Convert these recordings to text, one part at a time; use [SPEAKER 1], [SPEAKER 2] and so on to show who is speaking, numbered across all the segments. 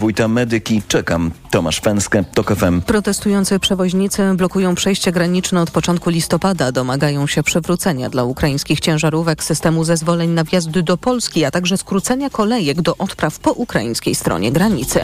[SPEAKER 1] Wójta Medyki, czekam. Tomasz Fęskę, TOK FM.
[SPEAKER 2] Protestujący przewoźnicy blokują przejście graniczne od początku listopada. Domagają się przywrócenia dla ukraińskich ciężarówek systemu zezwoleń na wjazd do Polski, a także skrócenia kolejek do odpraw po ukraińskiej stronie granicy.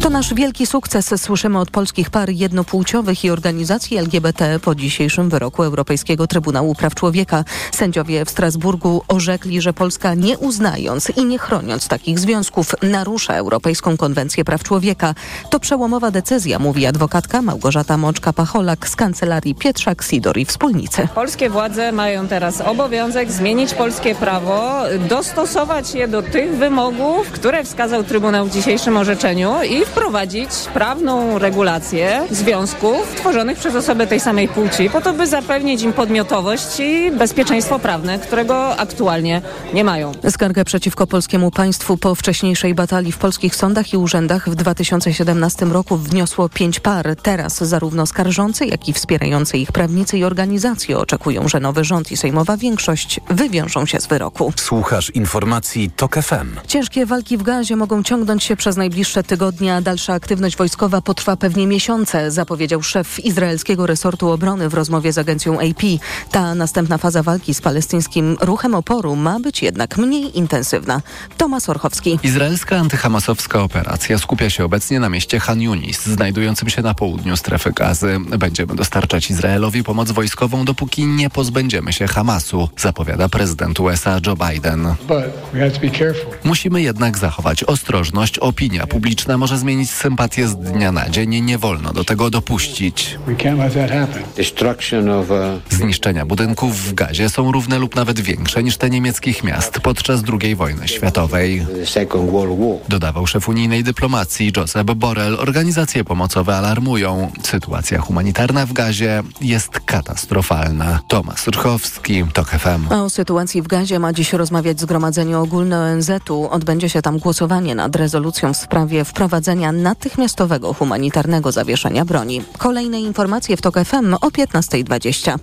[SPEAKER 2] To nasz wielki sukces, słyszymy od polskich par jednopłciowych i organizacji LGBT po dzisiejszym wyroku Europejskiego Trybunału Praw Człowieka. Sędziowie w Strasburgu orzekli, że Polska nie uznając i nie chroniąc takich związków narusza Europejską Konwencję Konwencję Praw Człowieka. To przełomowa decyzja, mówi adwokatka Małgorzata Moczka-Pacholak z kancelarii Pietrzak, Sidor i Wspólnicy.
[SPEAKER 3] Polskie władze mają teraz obowiązek zmienić polskie prawo, dostosować je do tych wymogów, które wskazał Trybunał w dzisiejszym orzeczeniu i wprowadzić prawną regulację związków tworzonych przez osoby tej samej płci, po to, by zapewnić im podmiotowość i bezpieczeństwo prawne, którego aktualnie nie mają.
[SPEAKER 2] Skargę przeciwko polskiemu państwu po wcześniejszej batalii w polskich sądach i urzędach w 2017 roku wniosło pięć par. Teraz zarówno skarżący, jak i wspierający ich prawnicy i organizacje oczekują, że nowy rząd i sejmowa większość wywiążą się z wyroku.
[SPEAKER 4] Słuchasz informacji TOK FM.
[SPEAKER 2] Ciężkie walki w gazie mogą ciągnąć się przez najbliższe tygodnie, a dalsza aktywność wojskowa potrwa pewnie miesiące, zapowiedział szef izraelskiego resortu obrony w rozmowie z agencją AP. Ta następna faza walki z palestyńskim ruchem oporu ma być jednak mniej intensywna. Tomasz Orchowski.
[SPEAKER 5] Izraelska antyhamasowska operacja Operacja skupia się obecnie na mieście Han Yunis, znajdującym się na południu strefy gazy. Będziemy dostarczać Izraelowi pomoc wojskową, dopóki nie pozbędziemy się Hamasu, zapowiada prezydent USA Joe Biden. Musimy jednak zachować ostrożność. Opinia publiczna może zmienić sympatię z dnia na dzień. Nie wolno do tego dopuścić. Zniszczenia budynków w gazie są równe lub nawet większe niż te niemieckich miast podczas II wojny światowej. Dodawał szef unijnej dyplomacji Josep Borrell organizacje pomocowe alarmują. Sytuacja humanitarna w Gazie jest katastrofalna. Tomasz Urchowski, TOK FM.
[SPEAKER 2] O sytuacji w Gazie ma dziś rozmawiać Zgromadzenie Ogólne ONZ-u. Odbędzie się tam głosowanie nad rezolucją w sprawie wprowadzenia natychmiastowego humanitarnego zawieszenia broni. Kolejne informacje w TOK FM o 15.20.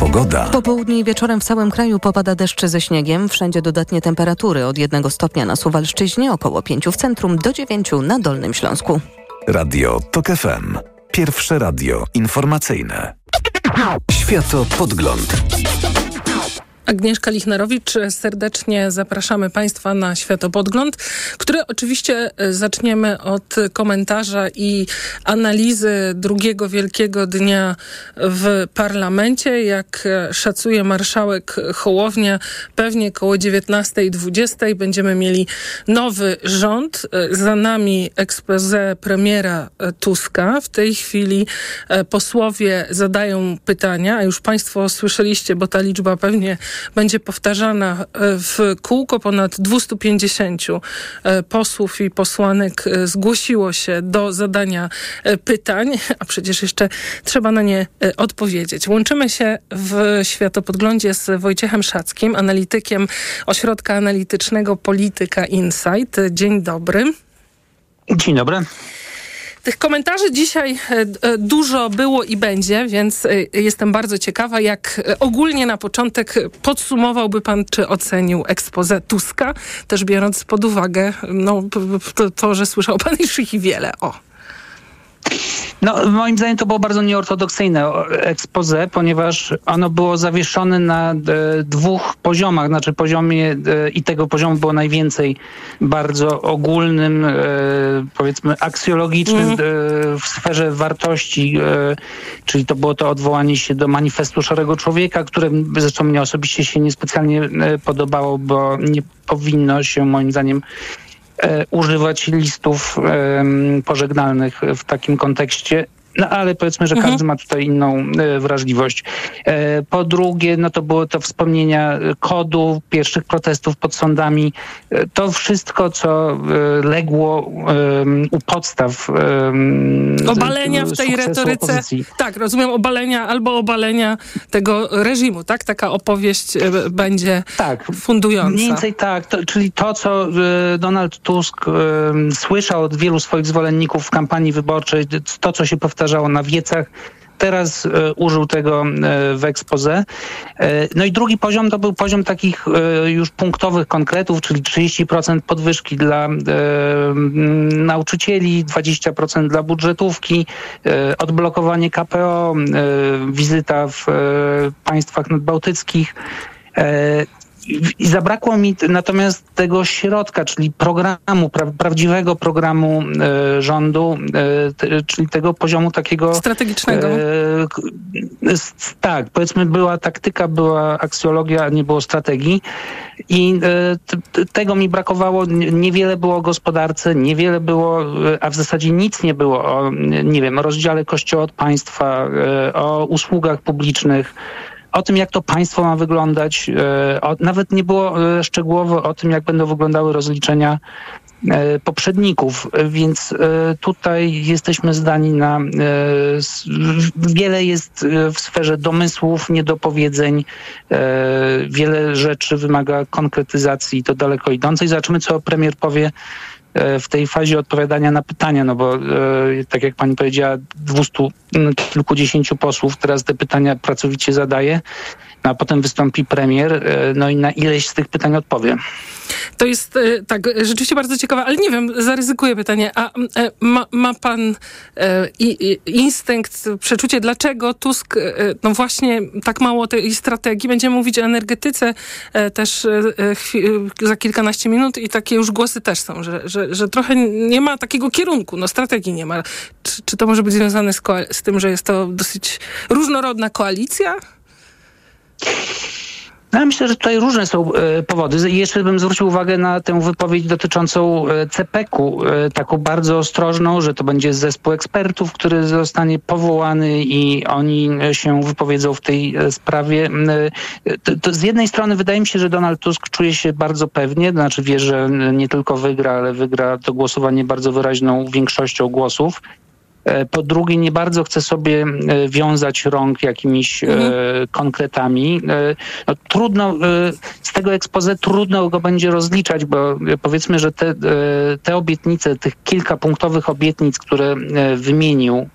[SPEAKER 4] Pogoda.
[SPEAKER 2] Po południu i wieczorem w całym kraju popada deszcz ze śniegiem. Wszędzie dodatnie temperatury od 1 stopnia na Suwalszczyźnie, około 5 w centrum, do 9 na Dolnym Śląsku.
[SPEAKER 4] Radio TOK FM. Pierwsze radio informacyjne. Światopodgląd.
[SPEAKER 6] Agnieszka Lichnerowicz, serdecznie zapraszamy Państwa na Światopodgląd, który oczywiście e, zaczniemy od komentarza i analizy drugiego wielkiego dnia w parlamencie. Jak e, szacuje marszałek Hołownia, pewnie koło 19.20 będziemy mieli nowy rząd. E, za nami expose premiera Tuska. W tej chwili posłowie zadają pytania, a już Państwo słyszeliście, bo ta liczba pewnie będzie powtarzana e, w kółko. Ponad 250 e, posłów i posłanek e, zgłosiło się do zadania pytań, a przecież jeszcze trzeba na nie odpowiedzieć. Łączymy się w światopodglądzie z Wojciechem Szackim, analitykiem Ośrodka Analitycznego Polityka Insight. Dzień dobry.
[SPEAKER 7] Dzień dobry.
[SPEAKER 6] Tych komentarzy dzisiaj e, e, dużo było i będzie, więc e, jestem bardzo ciekawa, jak ogólnie na początek podsumowałby pan, czy ocenił ekspozę Tuska, też biorąc pod uwagę no, to, to że słyszał pan już ich wiele. O.
[SPEAKER 7] No, moim zdaniem to było bardzo nieortodoksyjne expose, ponieważ ono było zawieszone na e, dwóch poziomach, znaczy poziomie e, i tego poziomu było najwięcej bardzo ogólnym, e, powiedzmy aksjologicznym mm. w sferze wartości, czyli to było to odwołanie się do manifestu Szarego Człowieka, które zresztą mnie osobiście się niespecjalnie podobało, bo nie powinno się moim zdaniem używać listów pożegnalnych w takim kontekście. No ale powiedzmy, że każdy mhm. ma tutaj inną e, wrażliwość. E, po drugie, no to było to wspomnienia kodu, pierwszych protestów pod sądami. E, to wszystko, co legło u podstaw
[SPEAKER 6] Obalenia w tej retoryce.
[SPEAKER 7] Opozycji.
[SPEAKER 6] Tak, rozumiem, obalenia albo obalenia tego reżimu, tak? Taka opowieść będzie tak, fundująca.
[SPEAKER 7] Mniej więcej tak, to, czyli to, co Donald Tusk słyszał od wielu swoich zwolenników w kampanii wyborczej, to, co się powtarzało powtarzało na wiecach, teraz użył tego w expose. No i drugi poziom to był poziom takich już punktowych konkretów, czyli 30% podwyżki dla nauczycieli, 20% dla budżetówki, odblokowanie KPO, wizyta w państwach nadbałtyckich. I zabrakło mi natomiast tego środka, czyli programu, pra, prawdziwego programu e, rządu, e, t, czyli tego poziomu takiego...
[SPEAKER 6] Strategicznego. E,
[SPEAKER 7] tak, powiedzmy była taktyka, była aksjologia, nie było strategii i e, tego mi brakowało. Niewiele było o gospodarce, niewiele było, e, a w zasadzie nic nie było o, nie wiem, rozdziale kościoła od państwa, e, o usługach publicznych, o tym, jak to państwo ma wyglądać. E, o, nawet nie było e, szczegółowo o tym, jak będą wyglądały rozliczenia e, poprzedników, więc tutaj jesteśmy zdani na wiele jest w sferze domysłów, niedopowiedzeń, wiele rzeczy wymaga konkretyzacji to daleko idącej. Zobaczymy, co premier powie w tej fazie odpowiadania na pytania, no bo tak jak pani powiedziała, dwustu kilkudziesięciu posłów teraz te pytania pracowicie zadaje, a potem wystąpi premier, no i na ileś z tych pytań odpowie.
[SPEAKER 6] To jest e, tak, rzeczywiście bardzo ciekawe, ale nie wiem, zaryzykuję pytanie. A e, ma, ma pan e, instynkt, przeczucie, dlaczego Tusk, no właśnie tak mało tej strategii, będziemy mówić o energetyce też za kilkanaście minut i takie już głosy też są, że, że, że trochę nie ma takiego kierunku, no strategii nie ma. Czy, czy to może być związane z, z tym, że jest to dosyć różnorodna koalicja?
[SPEAKER 7] No, myślę, że tutaj różne są e, powody. Jeszcze bym zwrócił uwagę na tę wypowiedź dotyczącą e, CPK-u, e, taką bardzo ostrożną, że to będzie zespół ekspertów, który zostanie powołany i oni się wypowiedzą w tej sprawie. To, to z jednej strony wydaje mi się, że Donald Tusk czuje się bardzo pewnie, to znaczy wie, że nie tylko wygra, ale wygra to głosowanie bardzo wyraźną większością głosów. E, po drugie, nie bardzo chcę sobie e, wiązać rąk jakimiś e, mhm. konkretami. No, trudno, z tego ekspoze trudno go będzie rozliczać, bo powiedzmy, że te, te obietnice, tych kilka punktowych obietnic, które wymienił,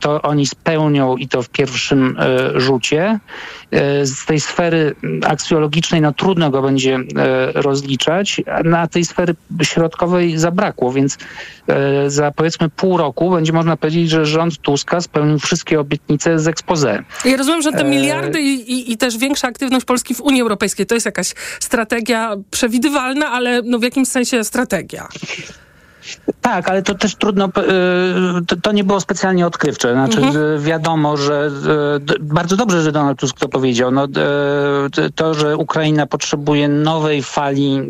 [SPEAKER 7] to oni spełnią i to w pierwszym e, rzucie. E, z tej sfery aksjologicznej no, trudno go będzie rozliczać, na tej sfery środkowej zabrakło, więc za powiedzmy pół roku będzie można powiedzieć, że rząd Tuska spełnił wszystkie obietnice z expose.
[SPEAKER 6] Ja rozumiem, że te miliardy i, i, i, też większa aktywność Polski w Unii Europejskiej to jest jakaś strategia przewidywalna, ale no w jakimś sensie strategia.
[SPEAKER 7] Tak, ale to też trudno, y, to, nie było specjalnie odkrywcze. Znaczy, mhm. wiadomo, że y, bardzo dobrze, że Donald Tusk to powiedział. No, y, to, że Ukraina potrzebuje nowej fali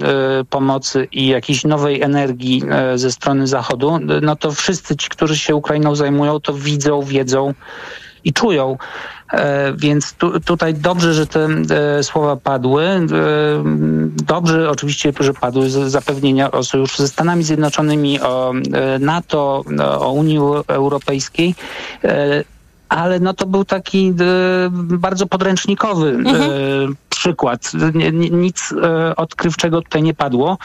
[SPEAKER 7] pomocy i jakiejś nowej energii ze strony Zachodu, no to wszyscy ci, którzy się Ukrainą zajmują, to widzą, wiedzą i czują. E, więc tu, tutaj dobrze, że te e, słowa padły. E, dobrze oczywiście, że padły zapewnienia o sojuszu ze Stanami Zjednoczonymi, o NATO, o Unii Europejskiej ale no to był taki bardzo podręcznikowy mhm. przykład. Nic odkrywczego tutaj nie padło.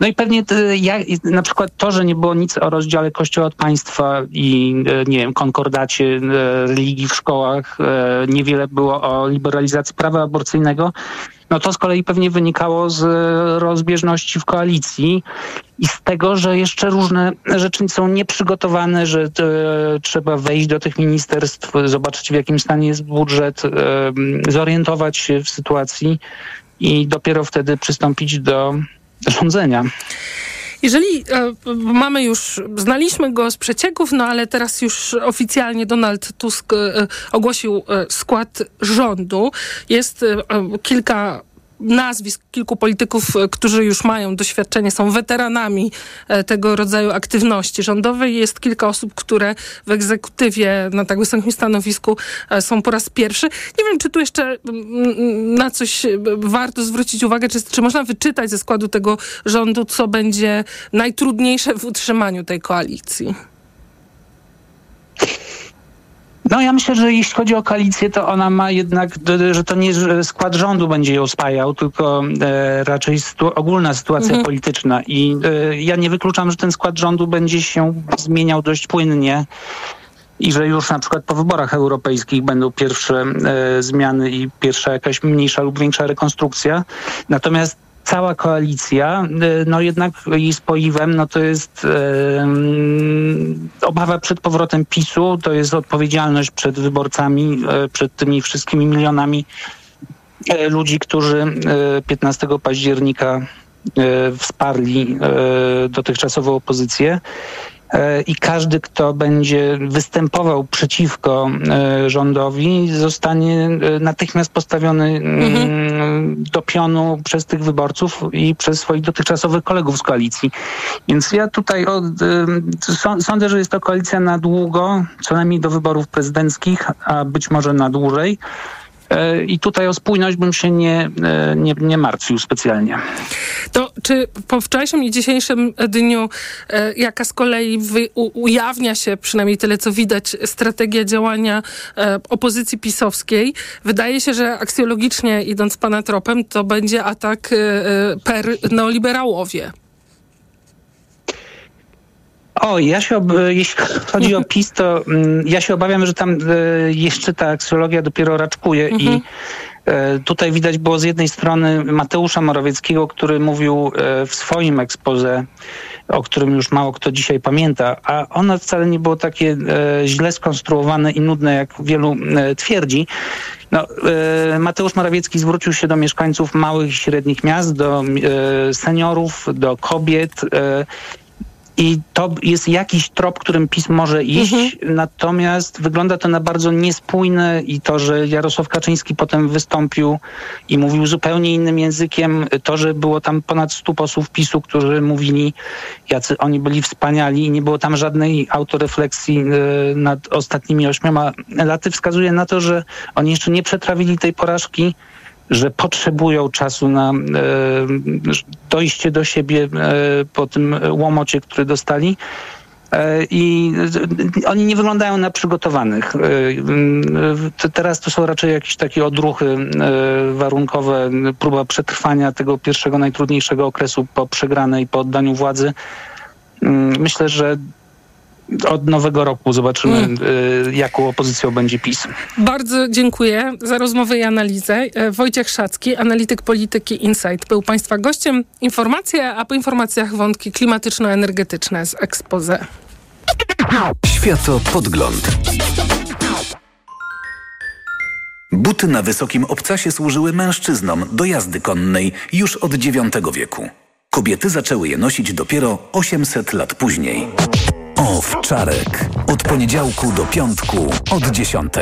[SPEAKER 7] No i pewnie ja, na przykład to, że nie było nic o rozdziale Kościoła od państwa i e, nie wiem, konkordacie e, religii w szkołach, e, niewiele było o liberalizacji prawa aborcyjnego, no to z kolei pewnie wynikało z rozbieżności w koalicji i z tego, że jeszcze różne rzeczy są nieprzygotowane, że trzeba wejść do tych ministerstw, zobaczyć w jakim stanie jest budżet, zorientować się w sytuacji i dopiero wtedy przystąpić do rządzenia.
[SPEAKER 6] Jeżeli e, mamy już, znaliśmy go z przecieków, no ale teraz już oficjalnie Donald Tusk e, ogłosił e, skład rządu. Jest e, kilka nazwisk kilku polityków, e, którzy już mają doświadczenie, są weteranami e, tego rodzaju aktywności rządowej. Jest kilka osób, które w egzekutywie na tak wysokim stanowisku e, są po raz pierwszy. Nie wiem, czy tu jeszcze na coś warto zwrócić uwagę, czy, czy można wyczytać ze składu tego rządu, co będzie najtrudniejsze w utrzymaniu tej koalicji.
[SPEAKER 7] No ja myślę, że jeśli chodzi o koalicję, to ona ma jednak, że to nie że skład rządu będzie ją spajał, tylko e, raczej sytu ogólna sytuacja mhm. polityczna. I e, ja nie wykluczam, że ten skład rządu będzie się zmieniał dość płynnie. i że już na przykład po wyborach europejskich będą pierwsze e, zmiany i pierwsza jakaś mniejsza lub większa rekonstrukcja. Natomiast cała koalicja, e, no jednak jej spoiwem, no to jest e, obawa przed powrotem PiSu, to jest odpowiedzialność przed wyborcami, e, przed tymi wszystkimi milionami ludzi, którzy e, 15 października wsparli dotychczasową opozycję. E, I każdy, kto będzie występował przeciwko e, rządowi, zostanie e, natychmiast postawiony mm, do pionu przez tych wyborców i przez swoich dotychczasowych kolegów z koalicji. Więc ja tutaj od, są- sądzę, że jest to koalicja na długo, co najmniej do wyborów prezydenckich, a być może na dłużej. E, I tutaj o spójność bym się nie, e, nie, nie martwił specjalnie.
[SPEAKER 6] To czy po wczorajszym i dzisiejszym dniu, e, jaka z kolei ujawnia się, przynajmniej tyle co widać, strategia działania opozycji pisowskiej, wydaje się, że aksjologicznie idąc pana tropem, to będzie atak per neoliberałowie.
[SPEAKER 7] O, ja się, jeśli chodzi o PiS, to mm, ja się obawiam, że tam e, jeszcze ta aksjologia dopiero raczkuje i e, tutaj widać było z jednej strony Mateusza Morawieckiego, który mówił e, w swoim ekspoze, o którym już mało kto dzisiaj pamięta, a ono wcale nie było takie źle skonstruowane i nudne, jak wielu twierdzi. No, Mateusz Morawiecki zwrócił się do mieszkańców małych i średnich miast, do seniorów, do kobiet. I to jest jakiś trop, którym PiS może iść, natomiast wygląda to na bardzo niespójne i to, że Jarosław Kaczyński potem wystąpił i mówił zupełnie innym językiem, to, że było tam ponad 100 posłów PiSu, którzy mówili, jacy oni byli wspaniali i nie było tam żadnej autorefleksji e, nad ostatnimi ośmioma laty, wskazuje na to, że oni jeszcze nie przetrawili tej porażki, że potrzebują czasu na e, dojście do siebie e, po tym łomocie, który dostali. E, I oni nie wyglądają na przygotowanych. E, Teraz to są raczej jakieś takie odruchy warunkowe, próba przetrwania tego pierwszego, najtrudniejszego okresu po przegranej, po oddaniu władzy. Mm, Myślę, że od nowego roku zobaczymy, e, jaką opozycją będzie PiS.
[SPEAKER 6] Bardzo dziękuję za rozmowę i analizę. E, Wojciech Szacki, analityk polityki Insight, był Państwa gościem. Informacje, a po informacjach wątki klimatyczno-energetyczne z expose.
[SPEAKER 8] Światopodgląd. Buty na wysokim obcasie służyły mężczyznom do jazdy konnej już od IX wieku. Kobiety zaczęły je nosić dopiero 800 lat później. Owczarek. Od poniedziałku do piątku od 10.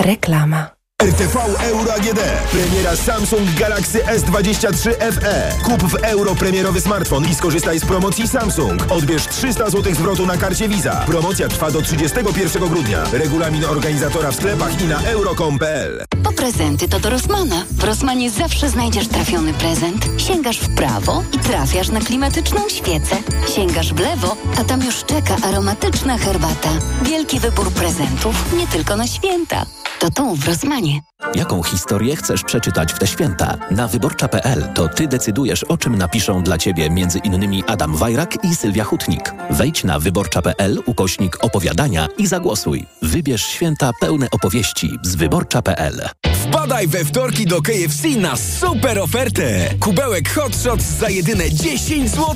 [SPEAKER 9] Reklama.
[SPEAKER 10] RTV Euro AGD. Premiera Samsung Galaxy S23 FE. Kup w euro premierowy smartfon i skorzystaj z promocji Samsung. Odbierz 300 zł zwrotu na karcie Visa. Promocja trwa do 31 grudnia. Regulamin organizatora w sklepach i na euro.com.pl.
[SPEAKER 9] Po prezenty to do Rosmana. W Rosmanie zawsze znajdziesz trafiony prezent. Sięgasz w prawo i trafiasz na klimatyczną świecę. Sięgasz w lewo, a tam już czeka aromatyczna herbata. Wielki wybór prezentów, nie tylko na święta. To tu w Rosmanie.
[SPEAKER 11] Jaką historię chcesz przeczytać w te święta? Na wyborcza.pl to ty decydujesz, o czym napiszą dla ciebie m.in. Adam Wajrak i Sylwia Hutnik. Wejdź na wyborcza.pl ukośnik opowiadania i zagłosuj. Wybierz święta pełne opowieści z wyborcza.pl.
[SPEAKER 10] Wpadaj we wtorki do KFC na super ofertę. Kubełek Hot Shots za jedyne 10 zł.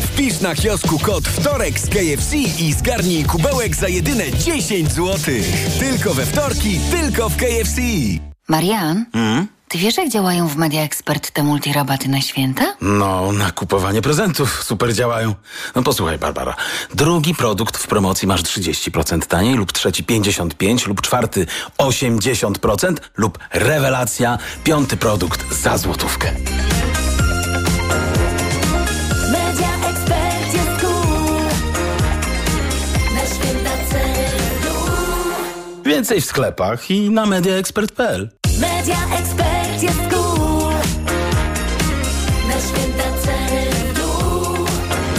[SPEAKER 10] Wpisz na kiosku kod wtorek z KFC i zgarnij kubełek za jedyne 10 zł. Tylko we wtorki, tylko w KFC.
[SPEAKER 9] Marian, ty wiesz jak działają w Media Expert te multirabaty na święta?
[SPEAKER 12] No, na kupowanie prezentów super działają. No posłuchaj, Barbara. Drugi produkt w promocji masz 30% taniej, lub trzeci 55%, lub czwarty 80%, lub rewelacja, piąty produkt za złotówkę. Więcej w sklepach i na mediaexpert.pl.
[SPEAKER 13] Media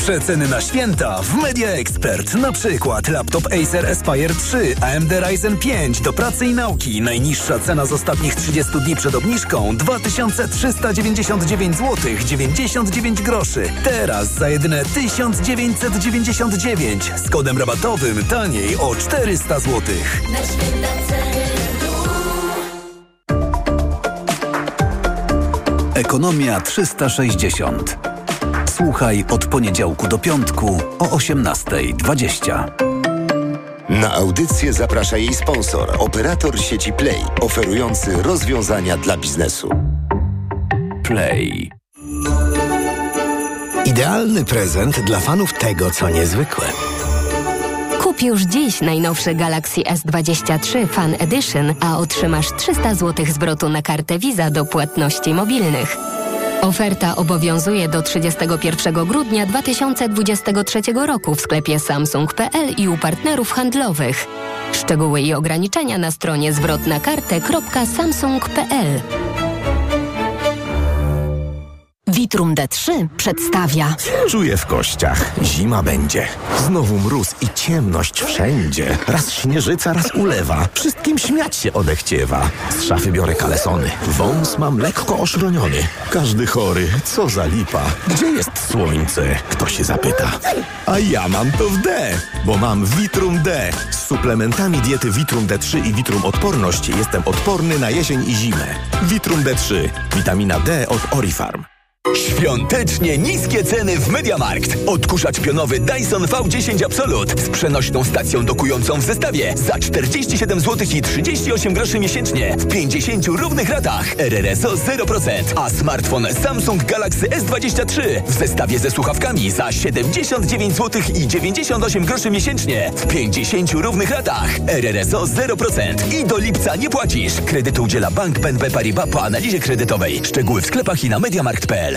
[SPEAKER 12] Najniższe ceny na święta w Media Expert. Na przykład laptop Acer Aspire 3, AMD Ryzen 5 do pracy i nauki. Najniższa cena z ostatnich 30 dni przed obniżką 2399 zł 99 groszy. Teraz za jedyne 1999 z kodem rabatowym taniej o 400 zł.
[SPEAKER 14] Na święta ceny
[SPEAKER 4] Ekonomia 360. Słuchaj od poniedziałku do piątku o 18.20.
[SPEAKER 15] Na audycję zaprasza jej sponsor, operator sieci Play, oferujący rozwiązania dla biznesu.
[SPEAKER 4] Play.
[SPEAKER 16] Idealny prezent dla fanów tego, co niezwykłe.
[SPEAKER 17] Kup już dziś najnowszy Galaxy S23 Fan Edition, a otrzymasz 300 zł zwrotu na kartę Visa do płatności mobilnych. Oferta obowiązuje do 31 grudnia 2023 roku w sklepie samsung.pl i u partnerów handlowych. Szczegóły i ograniczenia na stronie zwrotnakartę.samsung.pl Vitrum D3 przedstawia
[SPEAKER 16] Czuję w kościach. Zima będzie. Znowu mróz i ciemność wszędzie. Raz śnieżyca, raz ulewa. Wszystkim śmiać się odechciewa. Z szafy biorę kalesony. Wąs mam lekko oszroniony. Każdy chory. Co za lipa. Gdzie jest słońce? Kto się zapyta. A ja mam to w D, bo mam Vitrum D. Z suplementami diety Vitrum D3 i Vitrum Odporność jestem odporny na jesień i zimę. Vitrum D3. Witamina D od Orifarm.
[SPEAKER 12] Świątecznie niskie ceny w Mediamarkt. Odkurzacz pionowy Dyson V10 Absolute z przenośną stacją dokującą w zestawie za 47 zł i 38 groszy miesięcznie w 50 równych ratach. RRSO 0%, a smartfon Samsung Galaxy S23 w zestawie ze słuchawkami za 79 zł i 98 groszy miesięcznie w 50 równych ratach. RRSO 0% i do lipca nie płacisz. Kredytu udziela Bank BNP Paribas po analizie kredytowej. Szczegóły w sklepach i na mediamarkt.pl.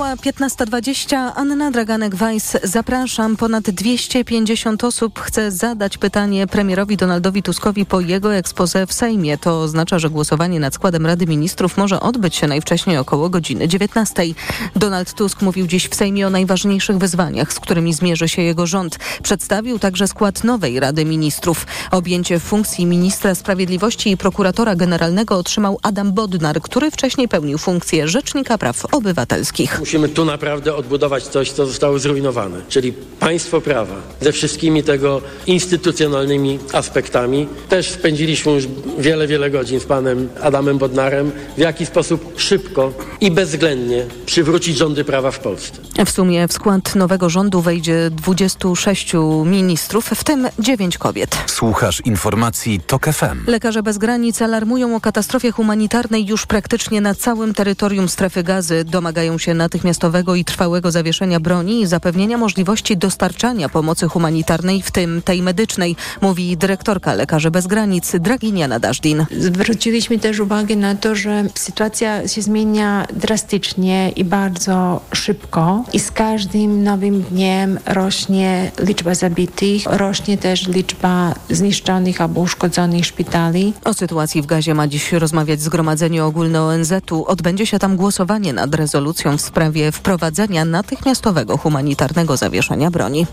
[SPEAKER 2] Minęła 15.20. Anna Draganek-Weiss. Zapraszam. Ponad 250 osób chce zadać pytanie premierowi Donaldowi Tuskowi po jego ekspoze w Sejmie. To oznacza, że głosowanie nad składem Rady Ministrów może odbyć się najwcześniej około godziny 19. Donald Tusk mówił dziś w Sejmie o najważniejszych wyzwaniach, z którymi zmierzy się jego rząd. Przedstawił także skład nowej Rady Ministrów. Objęcie funkcji ministra sprawiedliwości i prokuratora generalnego otrzymał Adam Bodnar, który wcześniej pełnił funkcję Rzecznika Praw Obywatelskich.
[SPEAKER 18] Musimy tu naprawdę odbudować coś, co zostało zrujnowane, czyli państwo prawa ze wszystkimi tego instytucjonalnymi aspektami. Też spędziliśmy już wiele, wiele godzin z panem Adamem Bodnarem, w jaki sposób szybko i bezwzględnie przywrócić rządy prawa w Polsce.
[SPEAKER 2] W sumie w skład nowego rządu wejdzie 26 ministrów, w tym 9 kobiet.
[SPEAKER 4] Słuchasz informacji TOK FM.
[SPEAKER 2] Lekarze bez granic alarmują o katastrofie humanitarnej już praktycznie na całym terytorium strefy gazy. Domagają się natychmiastowego i trwałego zawieszenia broni i zapewnienia możliwości dostarczania pomocy humanitarnej, w tym tej medycznej, mówi dyrektorka Lekarzy bez granic Draginia Nadażdin.
[SPEAKER 19] Zwróciliśmy też uwagę na to, że sytuacja się zmienia drastycznie i bardzo szybko i z każdym nowym dniem rośnie liczba zabitych, rośnie też liczba zniszczonych albo uszkodzonych szpitali.
[SPEAKER 2] O sytuacji w gazie ma dziś rozmawiać Zgromadzenie Ogólne ONZ-u. Odbędzie się tam głosowanie nad rezolucją w sprawie wprowadzenia natychmiastowego humanitarnego zawieszenia broni.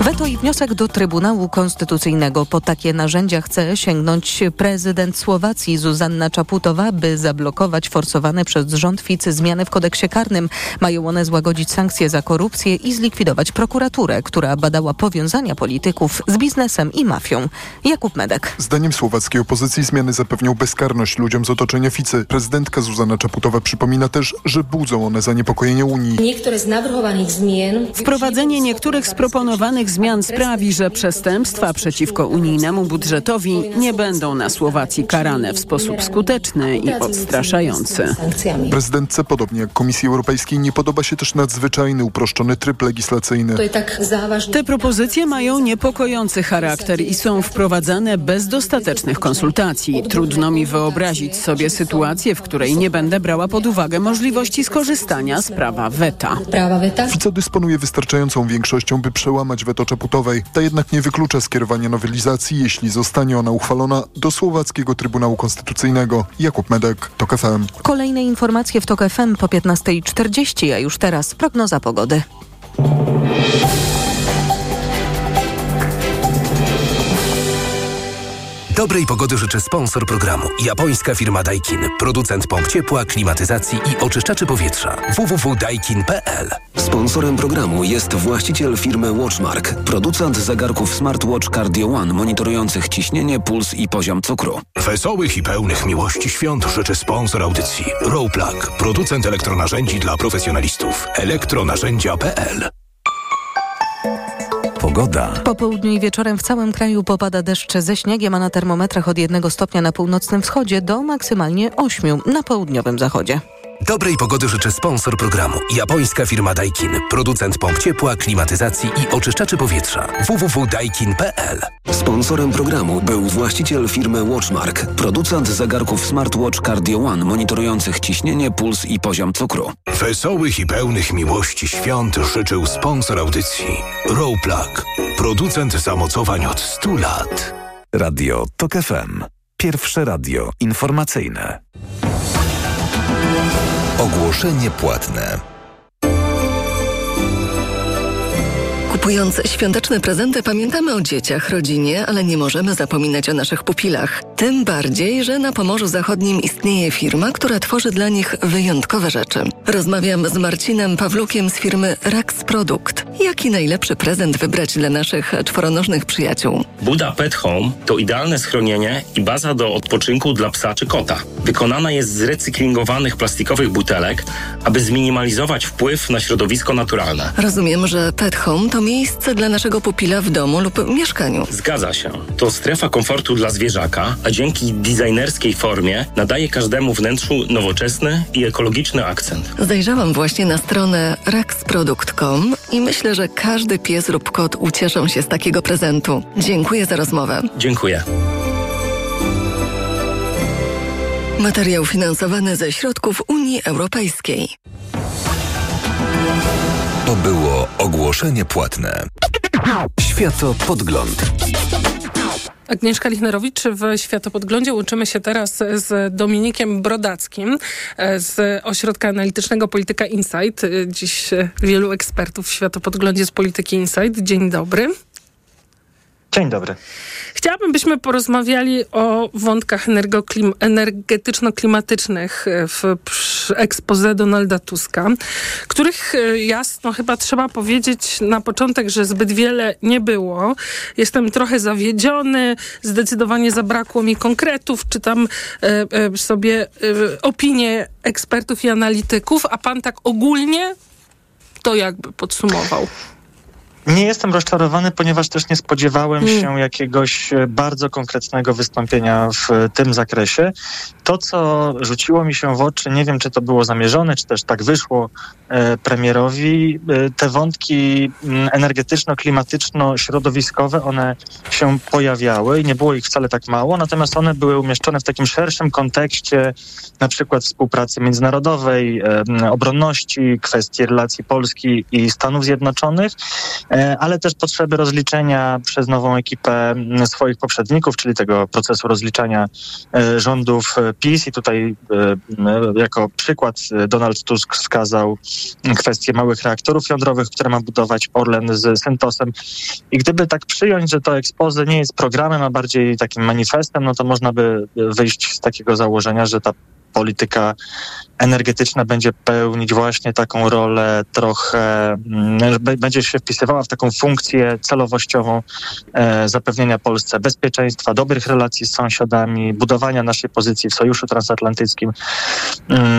[SPEAKER 2] Weto i wniosek do Trybunału Konstytucyjnego. Po takie narzędzia chce sięgnąć prezydent Słowacji Zuzanna Czaputowa, by zablokować forsowane przez rząd Ficy zmiany w kodeksie karnym. Mają one złagodzić sankcje za korupcję i zlikwidować prokuraturę, która badała powiązania polityków z biznesem i mafią. Jakub Medek.
[SPEAKER 20] Zdaniem słowackiej opozycji zmiany zapewnią bezkarność ludziom z otoczenia Ficy. Prezydentka Zuzana Czaputowa przypomina też, że budzą one zaniepokojenie Unii.
[SPEAKER 21] Niektóre z navrhovaných zmien
[SPEAKER 22] Wprowadzenie niektórych z proponowanych zmian sprawi, że przestępstwa przeciwko unijnemu budżetowi nie będą na Słowacji karane w sposób skuteczny i odstraszający.
[SPEAKER 20] Prezydentce, podobnie jak Komisji Europejskiej, nie podoba się też nadzwyczajny uproszczony tryb legislacyjny.
[SPEAKER 21] tak.
[SPEAKER 22] Te propozycje mają niepokojący charakter i są wprowadzane bez dostatecznych konsultacji. Trudno mi wyobrazić sobie sytuację, w której nie będę brała pod uwagę możliwości skorzystania z prawa weta.
[SPEAKER 20] Fico dysponuje wystarczającą większością, by przełamać weto Czaputowej. Ta jednak nie wyklucza skierowania nowelizacji, jeśli zostanie ona uchwalona, do Słowackiego Trybunału Konstytucyjnego. Jakub Medek, TOK FM.
[SPEAKER 2] Kolejne informacje w TOK FM po 15.40, a już teraz prognoza pogody.
[SPEAKER 23] Dobrej pogody życzy sponsor programu. Japońska firma Daikin. Producent pomp ciepła, klimatyzacji i oczyszczaczy powietrza. www.daikin.pl
[SPEAKER 24] Sponsorem programu jest właściciel firmy Watchmark. Producent zegarków smartwatch Cardio One monitorujących ciśnienie, puls i poziom cukru.
[SPEAKER 25] Wesołych i pełnych miłości świąt życzy sponsor audycji. Rowplug. Producent elektronarzędzi dla profesjonalistów. elektronarzędzia.pl
[SPEAKER 4] Pogoda.
[SPEAKER 2] Po południu i wieczorem w całym kraju popada deszcz ze śniegiem, a na termometrach od 1 stopnia na północnym wschodzie do maksymalnie 8 na południowym zachodzie.
[SPEAKER 23] Dobrej pogody życzy sponsor programu. Japońska firma Daikin. Producent pomp ciepła, klimatyzacji i oczyszczaczy powietrza. www.daikin.pl
[SPEAKER 24] Sponsorem programu był właściciel firmy Watchmark. Producent zegarków smartwatch Cardio One monitorujących ciśnienie, puls i poziom cukru.
[SPEAKER 25] Wesołych i pełnych miłości świąt życzył sponsor audycji. Rowplug. Producent zamocowań od 100 lat.
[SPEAKER 4] Radio TOK FM. Pierwsze radio informacyjne.
[SPEAKER 23] Ogłoszenie płatne.
[SPEAKER 26] Kupując świąteczne prezenty pamiętamy o dzieciach, rodzinie, ale nie możemy zapominać o naszych pupilach. Tym bardziej, że na Pomorzu Zachodnim istnieje firma, która tworzy dla nich wyjątkowe rzeczy. Rozmawiam z Marcinem Pawlukiem z firmy Rax Produkt. Jaki najlepszy prezent wybrać dla naszych czworonożnych przyjaciół?
[SPEAKER 27] Buda Pet Home to idealne schronienie i baza do odpoczynku dla psa czy kota. Wykonana jest z recyklingowanych plastikowych butelek, aby zminimalizować wpływ na środowisko naturalne.
[SPEAKER 26] Rozumiem, że Pet Home to miejsce dla naszego pupila w domu lub mieszkaniu.
[SPEAKER 27] Zgadza się. To strefa komfortu dla zwierzaka, a dzięki designerskiej formie nadaje każdemu wnętrzu nowoczesny i ekologiczny akcent.
[SPEAKER 26] Zajrzałam właśnie na stronę raxproduct.com i myślę, że każdy pies lub kot ucieszą się z takiego prezentu. Dziękuję za rozmowę.
[SPEAKER 27] Dziękuję.
[SPEAKER 26] Materiał finansowany ze środków Unii Europejskiej.
[SPEAKER 23] To było ogłoszenie płatne. Światopodgląd.
[SPEAKER 6] Agnieszka Lichnerowicz w Światopodglądzie. Łączymy się teraz z Dominikiem Brodackim z Ośrodka Analitycznego Polityka Insight. Dziś wielu ekspertów w Światopodglądzie z Polityki Insight. Dzień dobry.
[SPEAKER 28] Dzień dobry.
[SPEAKER 6] Chciałabym, byśmy porozmawiali o wątkach energetyczno-klimatycznych w expose Donalda Tuska, których jasno chyba trzeba powiedzieć na początek, że zbyt wiele nie było. Jestem trochę zawiedziony, zdecydowanie zabrakło mi konkretów, czytam sobie opinie ekspertów i analityków, a pan tak ogólnie to jakby podsumował.
[SPEAKER 28] Nie jestem rozczarowany, ponieważ też nie spodziewałem hmm. się jakiegoś bardzo konkretnego wystąpienia w tym zakresie. To, co rzuciło mi się w oczy, nie wiem, czy to było zamierzone, czy też tak wyszło e, premierowi, e, te wątki energetyczno-klimatyczno-środowiskowe, one się pojawiały i nie było ich wcale tak mało, natomiast one były umieszczone w takim szerszym kontekście na przykład współpracy międzynarodowej, e, obronności, kwestii relacji Polski i Stanów Zjednoczonych ale też potrzeby rozliczenia przez nową ekipę swoich poprzedników, czyli tego procesu rozliczania rządów PiS. I tutaj jako przykład Donald Tusk wskazał kwestię małych reaktorów jądrowych, które ma budować Orlen z Syntosem. I gdyby tak przyjąć, że to ekspozy nie jest programem, a bardziej takim manifestem, no to można by wyjść z takiego założenia, że ta polityka energetyczna będzie pełnić właśnie taką rolę trochę, będzie się wpisywała w taką funkcję celowościową e, zapewnienia Polsce bezpieczeństwa, dobrych relacji z sąsiadami, budowania naszej pozycji w Sojuszu Transatlantyckim.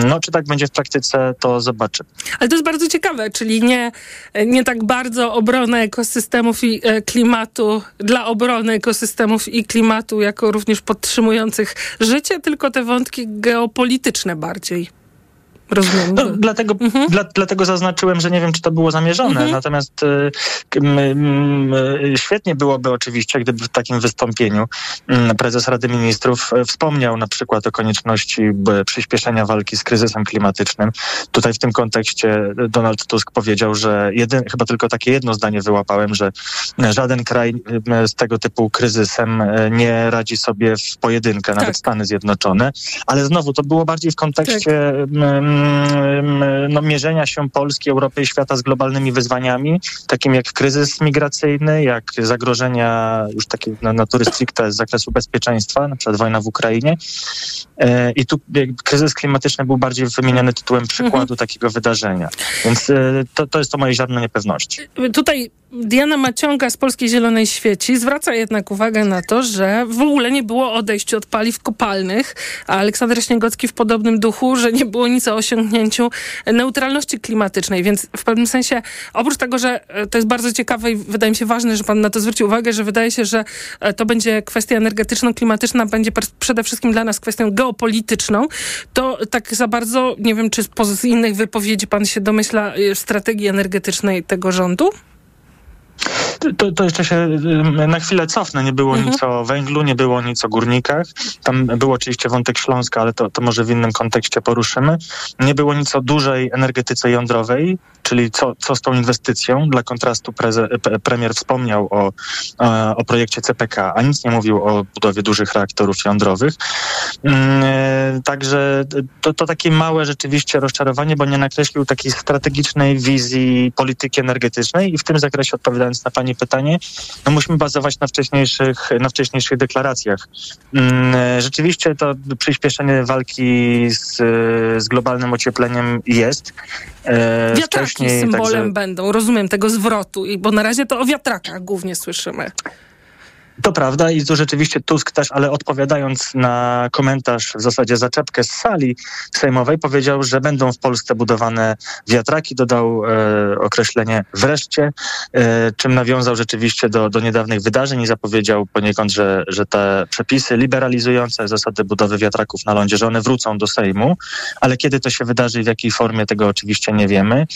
[SPEAKER 28] No, czy tak będzie w praktyce, to zobaczymy.
[SPEAKER 6] Ale to jest bardzo ciekawe, czyli nie, nie tak bardzo obrona ekosystemów i e, klimatu dla obrony ekosystemów i klimatu, jako również podtrzymujących życie, tylko te wątki geopolityczne bardziej. Rozumiem.
[SPEAKER 28] No, dlatego,
[SPEAKER 6] Mhm.
[SPEAKER 28] dla, dlatego zaznaczyłem, że nie wiem, czy to było zamierzone. Natomiast y, m, y, świetnie byłoby oczywiście, gdyby w takim wystąpieniu mm, prezes Rady Ministrów e, wspomniał na przykład o konieczności przyspieszenia walki z kryzysem klimatycznym. Tutaj w tym kontekście Donald Tusk powiedział, że jedyn, chyba tylko takie jedno zdanie wyłapałem, że żaden kraj z tego typu kryzysem e, nie radzi sobie w pojedynkę, nawet Stany Zjednoczone. Ale znowu to było bardziej w kontekście m, no, mierzenia się Polski, Europy i świata z globalnymi wyzwaniami, takim jak kryzys migracyjny, jak zagrożenia już takie na natury stricte z zakresu bezpieczeństwa, na przykład wojna w Ukrainie. E, I tu kryzys klimatyczny był bardziej wymieniany tytułem przykładu takiego wydarzenia. Więc e, to, to jest to moje ziarno niepewności.
[SPEAKER 6] Tutaj Diana Maciąga z Polskiej Zielonej Świeci zwraca jednak uwagę na to, że w ogóle nie było odejściu od paliw kopalnych, a Aleksander Śniegocki w podobnym duchu, że nie było nic o osiągnięciu neutralności klimatycznej, więc w pewnym sensie oprócz tego, że e, to jest bardzo ciekawe i wydaje mi się ważne, że pan na to zwrócił uwagę, że wydaje się, że e, to będzie kwestia energetyczno-klimatyczna, będzie przede wszystkim dla nas kwestią geopolityczną, to tak za bardzo, nie wiem, czy z innych wypowiedzi pan się domyśla e, strategii energetycznej tego rządu?
[SPEAKER 28] To, to jeszcze się ym, na chwilę cofnę. Nie było nic o węglu, nie było nic o górnikach. Tam był oczywiście wątek Śląska, ale to, to może w innym kontekście poruszymy. Nie było nic o dużej energetyce jądrowej, czyli co, co z tą inwestycją. Dla kontrastu preze, premier wspomniał o, e, o projekcie CPK, a nic nie mówił o budowie dużych reaktorów jądrowych. Mm, e, Także to, to takie małe rzeczywiście rozczarowanie, bo nie nakreślił takiej strategicznej wizji polityki energetycznej i w tym zakresie odpowiadając na Pani pytanie, no musimy bazować na wcześniejszych, na wcześniejszych deklaracjach. Mm, e, Rzeczywiście to przyspieszenie walki z, z globalnym ociepleniem jest. E,
[SPEAKER 6] Wiatraki
[SPEAKER 28] wcześniej,
[SPEAKER 6] symbolem
[SPEAKER 28] także-
[SPEAKER 6] będą, rozumiem, tego zwrotu, bo na razie to o wiatrakach głównie słyszymy.
[SPEAKER 28] To prawda i tu rzeczywiście Tusk też, ale odpowiadając na komentarz, w zasadzie zaczepkę z sali sejmowej, powiedział, że będą w Polsce budowane wiatraki. Dodał e, określenie wreszcie, e, czym nawiązał rzeczywiście do, do niedawnych wydarzeń i zapowiedział poniekąd, że, że te przepisy liberalizujące zasady budowy wiatraków na lądzie, że one wrócą do Sejmu, ale kiedy to się wydarzy i w jakiej formie, tego oczywiście nie wiemy.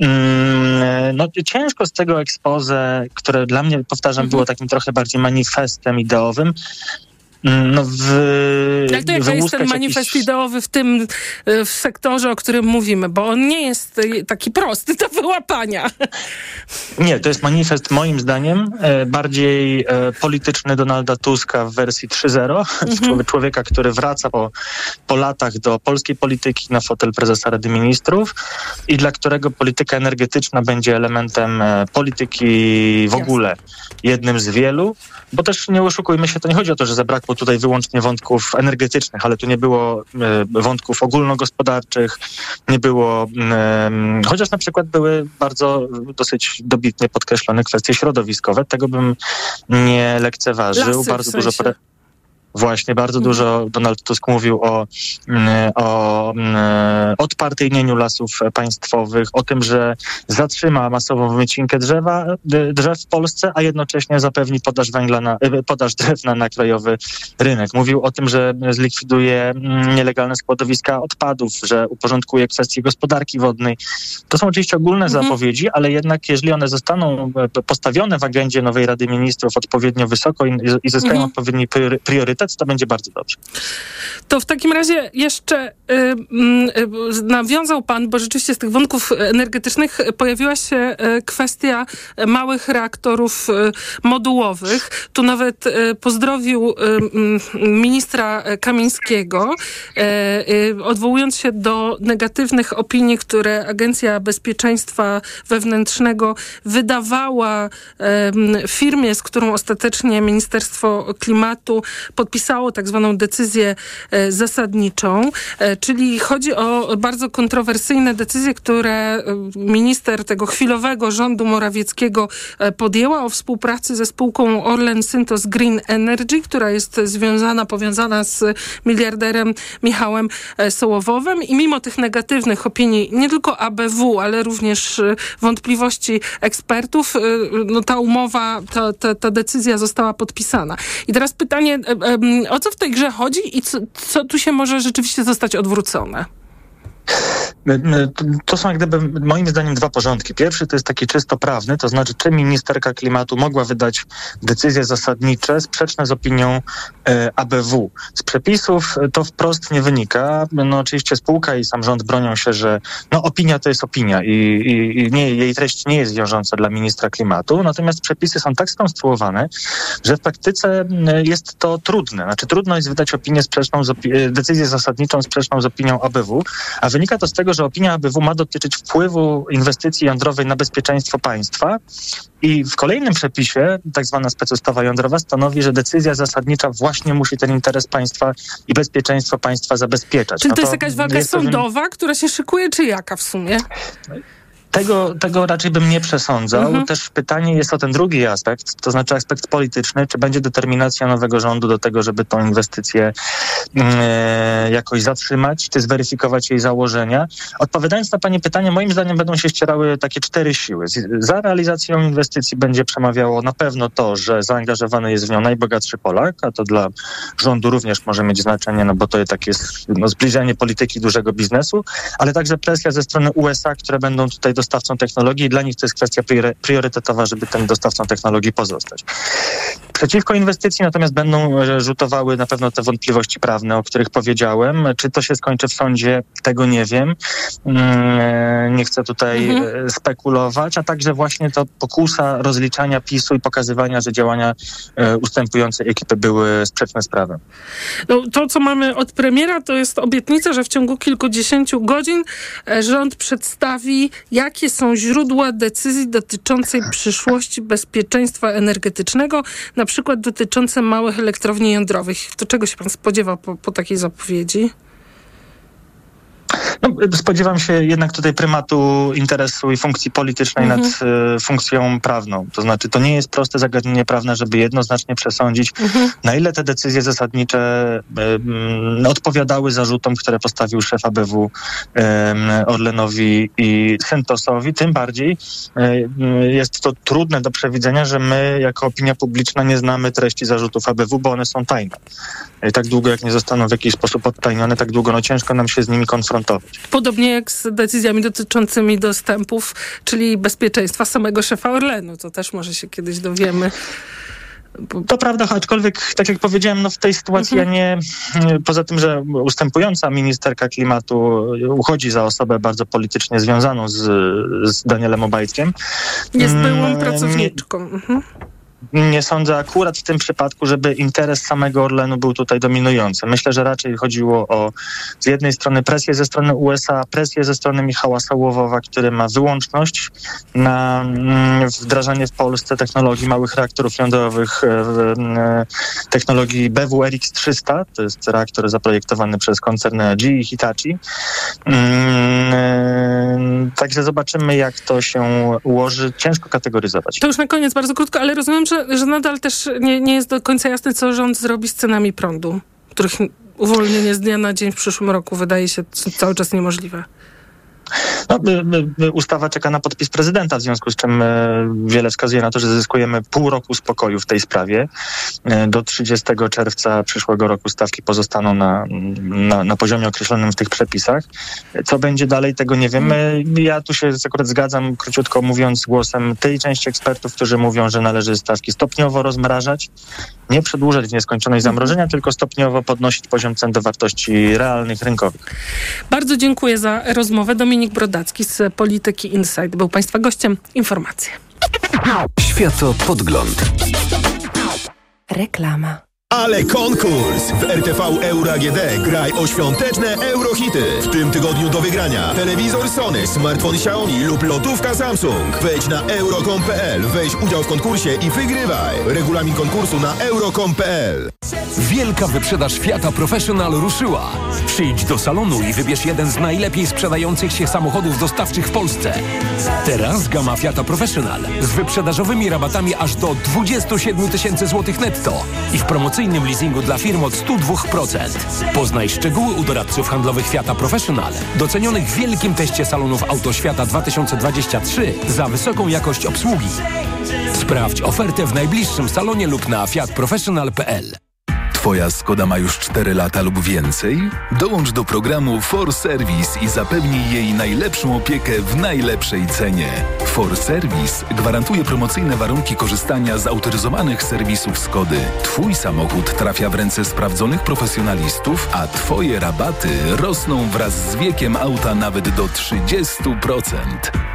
[SPEAKER 28] Mm, e, no, ciężko z tego expose, które dla mnie, powtarzam, było takim trochę bardziej manifestem ideowym, no w,
[SPEAKER 6] Ale to jaki jest ten manifest
[SPEAKER 28] jakiś-
[SPEAKER 6] ideowy w tym y, w sektorze, o którym mówimy? Bo on nie jest y, taki prosty do wyłapania.
[SPEAKER 28] Nie, to jest manifest moim zdaniem e, bardziej e, polityczny Donalda Tuska w wersji 3.0. Człowie- Człowieka, który wraca po, po latach do polskiej polityki na fotel prezesa Rady Ministrów i dla którego polityka energetyczna będzie elementem e, polityki w ogóle, jednym z wielu. Bo też nie oszukujmy się, to nie chodzi o to, że zabrakło tutaj wyłącznie wątków energetycznych, ale tu nie było e, wątków ogólnogospodarczych, nie było, mm, chociaż na przykład były bardzo dosyć dobitnie podkreślone kwestie środowiskowe, tego bym nie lekceważył.
[SPEAKER 6] Lasy w
[SPEAKER 28] bardzo dużo
[SPEAKER 6] sensie.
[SPEAKER 28] pre- Właśnie, bardzo
[SPEAKER 6] Mhm.
[SPEAKER 28] dużo Donald Tusk mówił o, mm, o mm, odpartyjnieniu lasów państwowych, o tym, że zatrzyma masową wycinkę drzewa, drzew w Polsce, a jednocześnie zapewni podaż węgla na, e, podaż drewna na krajowy rynek. Mówił o tym, że zlikwiduje mm, nielegalne składowiska odpadów, że uporządkuje kwestie gospodarki wodnej. To są oczywiście ogólne zapowiedzi, ale jednak jeżeli one zostaną e, postawione w agendzie nowej Rady Ministrów odpowiednio wysoko i, i zyskają
[SPEAKER 6] Mhm.
[SPEAKER 28] odpowiedni priory- to będzie bardzo dobrze.
[SPEAKER 6] To w takim razie jeszcze y, mm, y, nawiązał pan, bo rzeczywiście z tych wątków energetycznych pojawiła się y, kwestia małych reaktorów y, modułowych. Tu nawet y, pozdrowił y, ministra Kamińskiego, y, y, odwołując się do negatywnych opinii, które Agencja Bezpieczeństwa Wewnętrznego wydawała firmie, z którą ostatecznie Ministerstwo Klimatu podpisało tak zwaną decyzję e, zasadniczą, e, czyli chodzi o bardzo kontrowersyjne decyzje, które e, minister tego chwilowego rządu Morawieckiego podjęła o współpracy ze spółką Orlen Synthos Green Energy, która jest związana, powiązana z miliarderem Michałem Sołowowem i mimo tych negatywnych opinii nie tylko ABW, ale również wątpliwości ekspertów, no ta umowa, ta, ta, ta decyzja została podpisana. I teraz pytanie, o co w tej grze chodzi i co, co tu się może rzeczywiście zostać odwrócone?
[SPEAKER 28] To są jak gdyby moim zdaniem dwa porządki. Pierwszy to jest taki czysto prawny, to znaczy czy ministerka klimatu mogła wydać decyzje zasadnicze sprzeczne z opinią e, ABW. Z przepisów to wprost nie wynika. No oczywiście spółka i sam rząd bronią się, że no opinia to jest opinia i, i, i nie, jej treść nie jest wiążąca dla ministra klimatu, natomiast przepisy są tak skonstruowane, że w praktyce jest to trudne. Znaczy trudno jest wydać opinię sprzeczną z opi- decyzję zasadniczą sprzeczną z opinią ABW, a wynika to z tego, że opinia ABW ma dotyczyć wpływu inwestycji jądrowej na bezpieczeństwo państwa i w kolejnym przepisie, tak zwana specustawa jądrowa, stanowi, że decyzja zasadnicza właśnie musi ten interes państwa i bezpieczeństwo państwa zabezpieczać.
[SPEAKER 6] Czyli
[SPEAKER 28] No
[SPEAKER 6] to jest jakaś walka
[SPEAKER 28] jest pewien-
[SPEAKER 6] sądowa, która się szykuje, czy jaka w sumie?
[SPEAKER 28] Tego, tego raczej bym nie przesądzał.
[SPEAKER 6] Mhm.
[SPEAKER 28] Też pytanie jest o ten drugi aspekt, to znaczy aspekt polityczny, czy będzie determinacja nowego rządu do tego, żeby tą inwestycję jakoś zatrzymać, czy zweryfikować jej założenia. Odpowiadając na Pani pytanie, moim zdaniem będą się ścierały takie cztery siły. Za realizacją inwestycji będzie przemawiało na pewno to, że zaangażowany jest w nią najbogatszy Polak, a to dla rządu również może mieć znaczenie, no bo to jest no, zbliżenie polityki dużego biznesu, ale także presja ze strony USA, które będą tutaj dostawcą technologii i dla nich to jest kwestia priory- priorytetowa, żeby ten dostawcą technologii pozostać. Przeciwko inwestycji natomiast będą e, rzutowały na pewno te wątpliwości prawne, o których powiedziałem. Czy to się skończy w sądzie, tego nie wiem. Mm, Nie chcę tutaj
[SPEAKER 6] Mhm.
[SPEAKER 28] e, spekulować, a także właśnie to pokusa rozliczania PiSu i pokazywania, że działania e, ustępującej ekipy były sprzeczne z prawem.
[SPEAKER 6] No, to, co mamy od premiera, to jest obietnica, że w ciągu kilkudziesięciu godzin e, rząd przedstawi, jakie są źródła decyzji dotyczącej przyszłości bezpieczeństwa energetycznego, na przykład dotyczące małych elektrowni jądrowych. To czego się pan spodziewa po, po takiej zapowiedzi?
[SPEAKER 28] No, spodziewam się jednak tutaj prymatu interesu i funkcji politycznej
[SPEAKER 6] Mhm.
[SPEAKER 28] nad e, funkcją prawną. To znaczy, to nie jest proste zagadnienie prawne, żeby jednoznacznie przesądzić, na ile te decyzje zasadnicze e, mm, odpowiadały zarzutom, które postawił szef ABW em, Orlenowi i Syntosowi. Tym bardziej e, jest to trudne do przewidzenia, że my jako opinia publiczna nie znamy treści zarzutów ABW, bo one są tajne. I tak długo, jak nie zostaną w jakiś sposób odtajnione, tak długo no ciężko nam się z nimi konfrontować.
[SPEAKER 6] Podobnie jak z decyzjami dotyczącymi dostępów, czyli bezpieczeństwa samego szefa Orlenu. To też może się kiedyś dowiemy.
[SPEAKER 28] To prawda, aczkolwiek, tak jak powiedziałem, no w tej sytuacji ja nie, poza tym, że ustępująca ministerka klimatu uchodzi za osobę bardzo politycznie związaną z, z Danielem Obajtkiem.
[SPEAKER 6] Jest byłą
[SPEAKER 28] mm,
[SPEAKER 6] pracowniczką. Mhm.
[SPEAKER 28] Nie sądzę akurat w tym przypadku, żeby interes samego Orlenu był tutaj dominujący. Myślę, że raczej chodziło o z jednej strony presję ze strony USA, presję ze strony Michała Sałowowa, który ma wyłączność na mm, wdrażanie w Polsce technologii małych reaktorów jądrowych, e, e, technologii BWRX 300. To jest reaktor zaprojektowany przez koncern LG i Hitachi. Mm, e, Także zobaczymy, jak to się ułoży. Ciężko kategoryzować.
[SPEAKER 6] To już na koniec bardzo krótko, ale rozumiem, że, że nadal też nie, nie jest do końca jasne, co rząd zrobi z cenami prądu, których uwolnienie z dnia na dzień w przyszłym roku wydaje się cały czas niemożliwe.
[SPEAKER 28] No, y, y, y, ustawa czeka na podpis prezydenta, w związku z czym wiele wskazuje na to, że zyskujemy pół roku spokoju w tej sprawie. Do 30 czerwca przyszłego roku stawki pozostaną na, na, na poziomie określonym w tych przepisach. Co będzie dalej, tego nie wiemy. Ja tu się akurat zgadzam, króciutko mówiąc, głosem tej części ekspertów, którzy mówią, że należy stawki stopniowo rozmrażać, nie przedłużać nieskończonej zamrożenia, tylko stopniowo podnosić poziom cen do wartości realnych, rynkowych.
[SPEAKER 6] Bardzo dziękuję za rozmowę. Dominik Brodacki z Polityki Insight był Państwa gościem. Informacje.
[SPEAKER 8] Światopodgląd.
[SPEAKER 2] Reklama.
[SPEAKER 10] Ale konkurs! W RTV Euro AGD graj o świąteczne eurohity. W tym tygodniu do wygrania telewizor Sony, smartfon Xiaomi lub lotówka Samsung. Wejdź na euro.com.pl, weź udział w konkursie i wygrywaj. Regulamin konkursu na euro.com.pl
[SPEAKER 12] Wielka wyprzedaż Fiata Professional ruszyła. Przyjdź do salonu i wybierz jeden z najlepiej sprzedających się samochodów dostawczych w Polsce. Teraz gama Fiata Professional z wyprzedażowymi rabatami aż do 27 tysięcy złotych netto i w promocyjnym leasingu dla firm od 102%. Poznaj szczegóły u doradców handlowych Fiata Professional, docenionych w wielkim teście salonów Autoświata 2023 za wysoką jakość obsługi. Sprawdź ofertę w najbliższym salonie lub na fiatprofessional.pl.
[SPEAKER 29] Twoja Skoda ma już 4 lata lub więcej? Dołącz do programu For Service i zapewnij jej najlepszą opiekę w najlepszej cenie. For Service gwarantuje promocyjne warunki korzystania z autoryzowanych serwisów Skody. Twój samochód trafia w ręce sprawdzonych profesjonalistów, a Twoje rabaty rosną wraz z wiekiem auta nawet do 30%.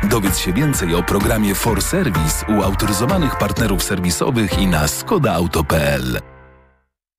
[SPEAKER 29] Dowiedz się więcej o programie For Service u autoryzowanych partnerów serwisowych i na skodaauto.pl.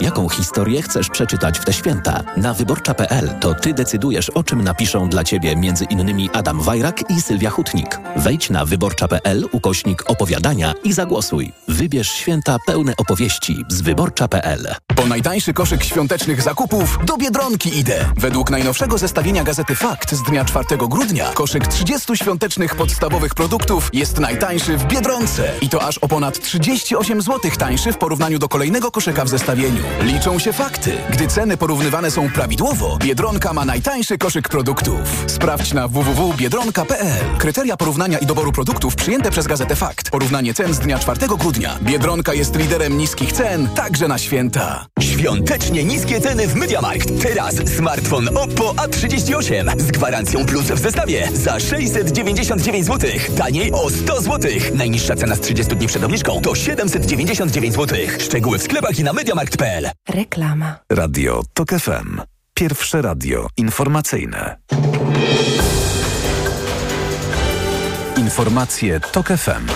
[SPEAKER 16] Jaką historię chcesz przeczytać w te święta? Na wyborcza.pl to ty decydujesz, o czym napiszą dla ciebie między innymi Adam Wajrak i Sylwia Hutnik. Wejdź na wyborcza.pl ukośnik opowiadania i zagłosuj. Wybierz święta pełne opowieści z wyborcza.pl.
[SPEAKER 30] Po najtańszy koszyk świątecznych zakupów do Biedronki idę. Według najnowszego zestawienia gazety Fakt z dnia 4 grudnia koszyk 30 świątecznych podstawowych produktów jest najtańszy w Biedronce. I to aż o ponad 38 zł tańszy w porównaniu do kolejnego koszyka w zestawieniu. Liczą się fakty. Gdy ceny porównywane są prawidłowo, Biedronka ma najtańszy koszyk produktów. Sprawdź na www.biedronka.pl. Kryteria porównania i doboru produktów przyjęte przez gazetę Fakt. Porównanie cen z dnia 4 grudnia. Biedronka jest liderem niskich cen, także na święta.
[SPEAKER 12] Świątecznie niskie ceny w MediaMarkt. Teraz smartfon Oppo A38 z gwarancją plus w zestawie za 699 zł. Taniej o 100 zł. Najniższa cena z 30 dni przed obniżką to 799 zł. Szczegóły w sklepach i na MediaMarkt.pl.
[SPEAKER 17] Reklama.
[SPEAKER 8] Radio TOK FM. Pierwsze radio informacyjne. Informacje TOK FM.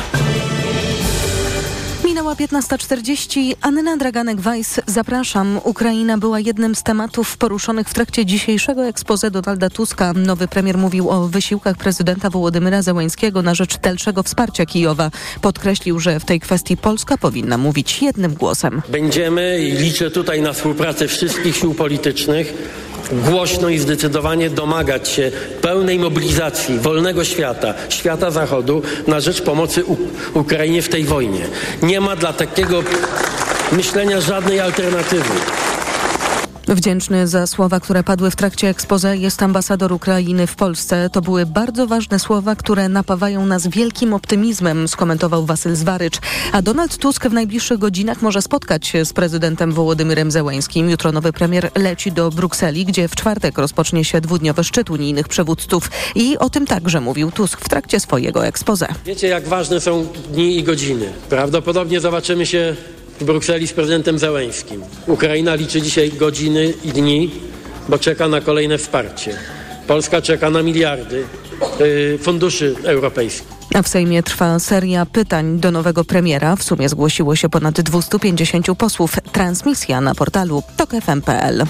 [SPEAKER 2] Minęła 15.40. Anna Draganek-Weiss, zapraszam. Ukraina była jednym z tematów poruszonych w trakcie dzisiejszego expose Donalda Tuska. Nowy premier mówił o wysiłkach prezydenta Wołodymyra Zełańskiego na rzecz dalszego wsparcia Kijowa. Podkreślił, że w tej kwestii Polska powinna mówić jednym głosem.
[SPEAKER 18] Będziemy i liczę tutaj na współpracę wszystkich sił politycznych głośno i zdecydowanie domagać się pełnej mobilizacji wolnego świata, świata Zachodu na rzecz pomocy Ukrainie w tej wojnie. Nie ma dla takiego myślenia żadnej alternatywy.
[SPEAKER 2] Wdzięczny za słowa, które padły w trakcie expose jest ambasador Ukrainy w Polsce. To były bardzo ważne słowa, które napawają nas wielkim optymizmem, skomentował Wasyl Zwarycz. A Donald Tusk w najbliższych godzinach może spotkać się z prezydentem Wołodymyrem Zełańskim. Jutro nowy premier leci do Brukseli, gdzie w czwartek rozpocznie się dwudniowy szczyt unijnych przywódców. I o tym także mówił Tusk w trakcie swojego expose.
[SPEAKER 18] Wiecie, jak ważne są dni i godziny. Prawdopodobnie zobaczymy się w Brukseli z prezydentem Zełęskim. Ukraina liczy dzisiaj godziny i dni, bo czeka na kolejne wsparcie. Polska czeka na miliardy yy, funduszy europejskich.
[SPEAKER 2] A w Sejmie trwa seria pytań do nowego premiera. W sumie zgłosiło się ponad 250 posłów. Transmisja na portalu tokfm.pl.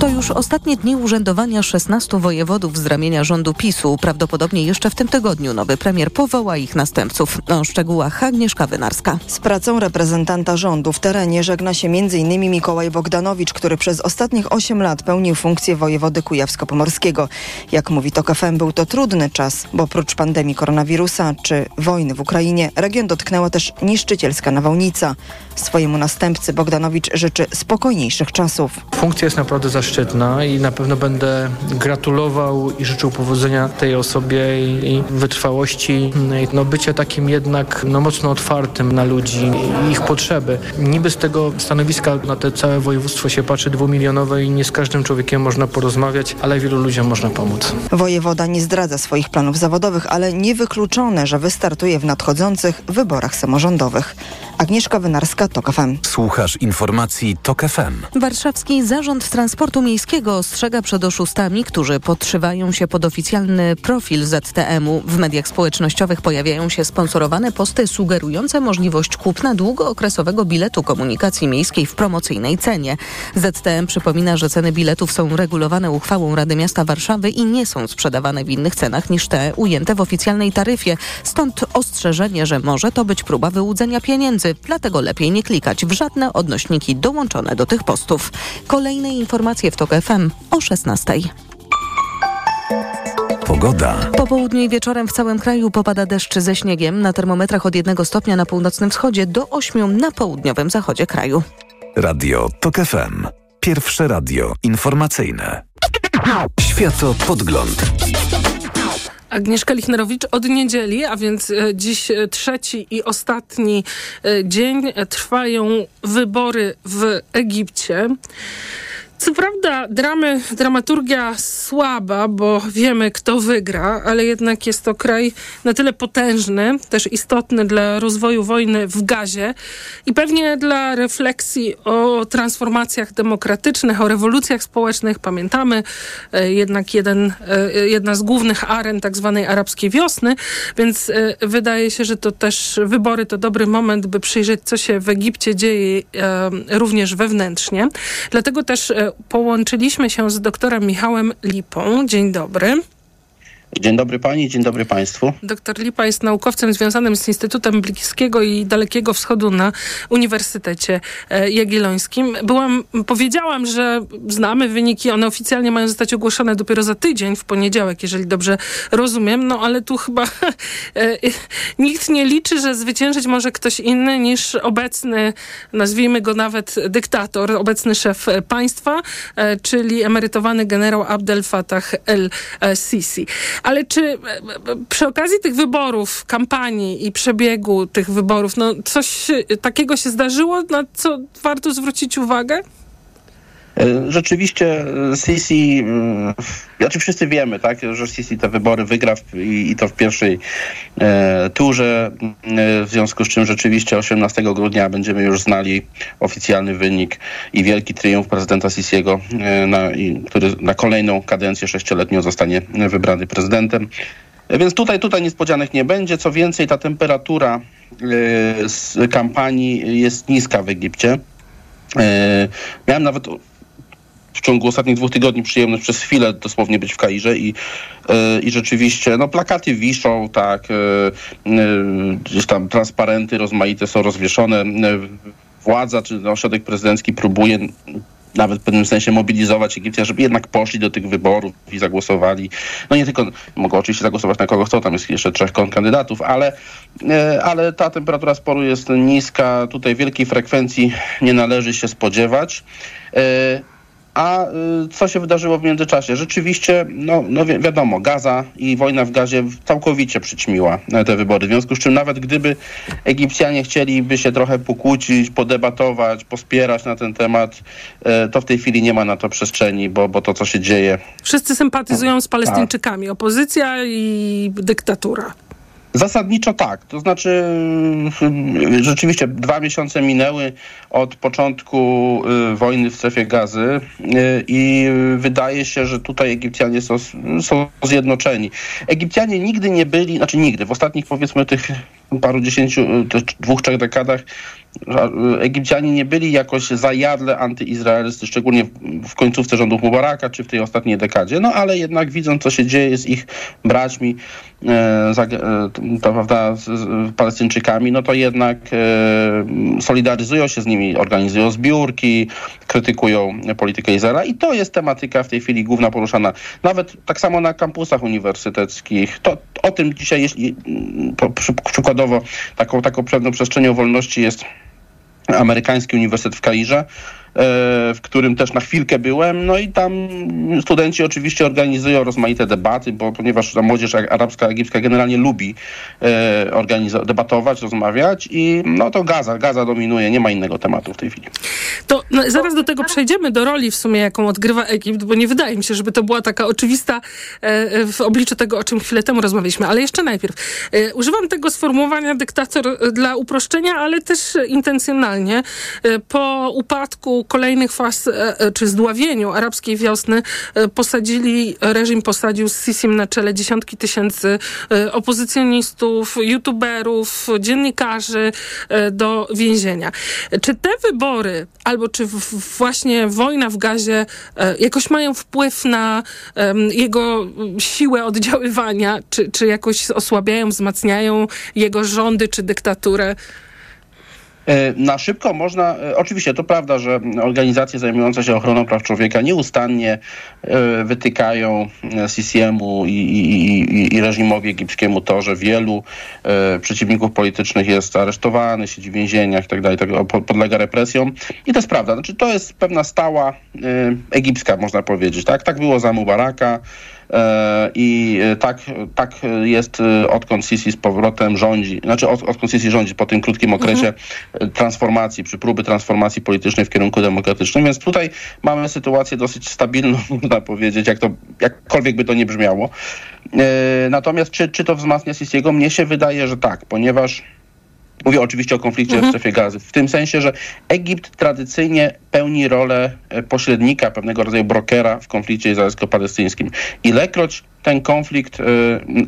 [SPEAKER 2] To już ostatnie dni urzędowania 16 wojewodów z ramienia rządu PiSu. Prawdopodobnie jeszcze w tym tygodniu nowy premier powoła ich następców. O szczegółach Agnieszka Wynarska.
[SPEAKER 31] Z pracą reprezentanta rządu w terenie żegna się m.in. Mikołaj Bogdanowicz, który przez ostatnich 8 lat pełnił funkcję wojewody kujawsko-pomorskiego. Jak mówi TOK FM, był to trudny czas, bo oprócz pandemii koronawirusa czy wojny w Ukrainie region dotknęła też niszczycielska nawałnica. Swojemu następcy Bogdanowicz życzy spokojniejszych czasów.
[SPEAKER 32] Funkcja jest naprawdę zaszczytna i na pewno będę gratulował i życzył powodzenia tej osobie i wytrwałości, no bycia takim jednak no mocno otwartym na ludzi i ich potrzeby. Niby z tego stanowiska na te całe województwo się patrzy dwumilionowe i nie z każdym człowiekiem można porozmawiać, ale wielu ludziom można pomóc.
[SPEAKER 31] Wojewoda nie zdradza swoich planów zawodowych, ale niewykluczone, że wystartuje w nadchodzących wyborach samorządowych. Agnieszka Wynarska, TOK FM.
[SPEAKER 8] Słuchasz informacji TOK FM.
[SPEAKER 2] Warszawski Zarząd Transportu Miejskiego ostrzega przed oszustami, którzy podszywają się pod oficjalny profil ZTM-u. W mediach społecznościowych pojawiają się sponsorowane posty sugerujące możliwość kupna długookresowego biletu komunikacji miejskiej w promocyjnej cenie. ZTM przypomina, że ceny biletów są regulowane uchwałą Rady Miasta Warszawy i nie są sprzedawane w innych cenach niż te ujęte w oficjalnej taryfie. Stąd ostrzeżenie, że może to być próba wyłudzenia pieniędzy dlatego lepiej nie klikać w żadne odnośniki dołączone do tych postów. Kolejne informacje w TOK FM o 16.
[SPEAKER 8] Pogoda.
[SPEAKER 2] Po południu i wieczorem w całym kraju popada deszcz ze śniegiem. Na termometrach od 1 stopnia na północnym wschodzie do 8 na południowym zachodzie kraju.
[SPEAKER 8] Radio TOK FM. Pierwsze radio informacyjne. Światopodgląd.
[SPEAKER 6] Agnieszka Lichnerowicz od niedzieli, a więc e, dziś e, trzeci i ostatni e, dzień trwają wybory w Egipcie. Co prawda dramy, dramaturgia słaba, bo wiemy kto wygra, ale jednak jest to kraj na tyle potężny, też istotny dla rozwoju wojny w gazie i pewnie dla refleksji o transformacjach demokratycznych, o rewolucjach społecznych. Pamiętamy e, jednak jeden, e, jedna z głównych aren tak zwanej arabskiej wiosny, więc e, wydaje się, że to też wybory to dobry moment, by przyjrzeć co się w Egipcie dzieje również wewnętrznie. Dlatego też połączyliśmy się z doktorem Michałem Lipą. Dzień dobry.
[SPEAKER 33] Dzień dobry pani, dzień dobry państwu.
[SPEAKER 6] Doktor Lipa jest naukowcem związanym z Instytutem Bliskiego i Dalekiego Wschodu na Uniwersytecie e, Jagiellońskim. Byłam, powiedziałam, że znamy wyniki, one oficjalnie mają zostać ogłoszone dopiero za tydzień, w poniedziałek, jeżeli dobrze rozumiem, no ale tu chyba e, nikt nie liczy, że zwyciężyć może ktoś inny niż obecny, nazwijmy go nawet dyktator, obecny szef państwa, e, czyli emerytowany generał Abdel Fattah el-Sisi. Ale czy e, e, przy okazji tych wyborów, kampanii i przebiegu tych wyborów, no coś takiego się zdarzyło, na co warto zwrócić uwagę?
[SPEAKER 33] E, rzeczywiście Sisi, znaczy wszyscy wiemy, tak, że Sisi te wybory wygra w, i, i, to w pierwszej e, turze, e, w związku z czym rzeczywiście 18 grudnia będziemy już znali oficjalny wynik i wielki triumf prezydenta Sisiego, e, na, i, który na kolejną kadencję sześcioletnią zostanie wybrany prezydentem. Więc tutaj, tutaj niespodzianek nie będzie. Co więcej, ta temperatura z kampanii jest niska w Egipcie. Miałem nawet w ciągu ostatnich dwóch tygodni przyjemność przez chwilę dosłownie być w Kairze i, yy, i rzeczywiście no plakaty wiszą, tak, yy, yy, gdzieś tam transparenty rozmaite są rozwieszone. Władza czy ośrodek prezydencki próbuje nawet w pewnym sensie mobilizować Egipcjan, żeby jednak poszli do tych wyborów i zagłosowali. No nie tylko, mogą oczywiście zagłosować na kogo chcą, tam jest jeszcze trzech kandydatów, ale, ale ta temperatura sporu jest niska. Tutaj wielkiej frekwencji nie należy się spodziewać. A y, co się wydarzyło w międzyczasie? Rzeczywiście, no, no wi wiadomo, Gaza i wojna w Gazie całkowicie przyćmiła te wybory. W związku z czym nawet gdyby Egipcjanie chcieliby się trochę pokłócić, podebatować, pospierać na ten temat, y, to w tej chwili nie ma na to przestrzeni, bo, bo to, co się dzieje...
[SPEAKER 6] Wszyscy sympatyzują z Palestyńczykami. Opozycja i dyktatura.
[SPEAKER 33] Zasadniczo tak. To znaczy mm, rzeczywiście dwa miesiące minęły od początku y, wojny w strefie gazy y, i wydaje się, że tutaj Egipcjanie są, są zjednoczeni. Egipcjanie nigdy nie byli, znaczy nigdy, w ostatnich powiedzmy tych paru dziesięciu, tych dwóch, trzech dekadach Egipcjanie nie byli jakoś zajadle antyizraelscy, szczególnie w końcówce rządów Mubaraka, czy w tej ostatniej dekadzie, no ale jednak widząc, co się dzieje z ich braćmi, e, to, prawda, z, Palestyńczykami, no to jednak solidaryzują się z nimi, organizują zbiórki, krytykują politykę Izraela i to jest tematyka w tej chwili główna poruszana. Nawet tak samo na kampusach uniwersyteckich. To, o tym dzisiaj, jeśli przykładowo taką, taką pewną przestrzenią wolności jest amerykański uniwersytet w Kairze, w którym też na chwilkę byłem. No i tam studenci oczywiście organizują rozmaite debaty, bo ponieważ ta młodzież arabska, egipska generalnie lubi e, debatować, rozmawiać i no to Gaza, Gaza dominuje, nie ma innego tematu w tej chwili.
[SPEAKER 6] To no, zaraz do tego przejdziemy, do roli w sumie, jaką odgrywa Egipt, bo nie wydaje mi się, żeby to była taka oczywista e, w obliczu tego, o czym chwilę temu rozmawialiśmy. Ale jeszcze najpierw. Używam tego sformułowania dyktator dla uproszczenia, ale też intencjonalnie. Po upadku kolejnych faz, e, e, czy zdławieniu arabskiej wiosny e, posadzili, reżim posadził z Sisim na czele dziesiątki tysięcy opozycjonistów, youtuberów, dziennikarzy do więzienia. Czy te wybory, albo czy właśnie wojna w Gazie jakoś mają wpływ na jego siłę oddziaływania, czy, czy jakoś osłabiają, wzmacniają jego rządy czy dyktaturę?
[SPEAKER 33] E, na szybko można, e, oczywiście to prawda, że organizacje zajmujące się ochroną praw człowieka nieustannie e, wytykają CCM-u i, i, i reżimowi egipskiemu to, że wielu przeciwników politycznych jest aresztowanych, siedzi w więzieniach itd., tak podlega represjom. I to jest prawda. Znaczy, to jest pewna stała egipska, można powiedzieć. Tak, tak było za Mubaraka. E, I tak, tak jest e, odkąd Sisi z powrotem rządzi, znaczy od, odkąd Sisi rządzi po tym krótkim okresie mhm. transformacji, przy próby transformacji politycznej w kierunku demokratycznym, więc tutaj mamy sytuację dosyć stabilną, można powiedzieć, jak to, jakkolwiek by to nie brzmiało. E, natomiast czy, czy to wzmacnia Sisiego? Mnie się wydaje, że tak, ponieważ Mówię oczywiście o konflikcie mhm. w strefie gazy. W tym sensie, że Egipt tradycyjnie pełni rolę e, pośrednika, pewnego rodzaju brokera w konflikcie izraelsko-palestyńskim. Ilekroć ten konflikt y,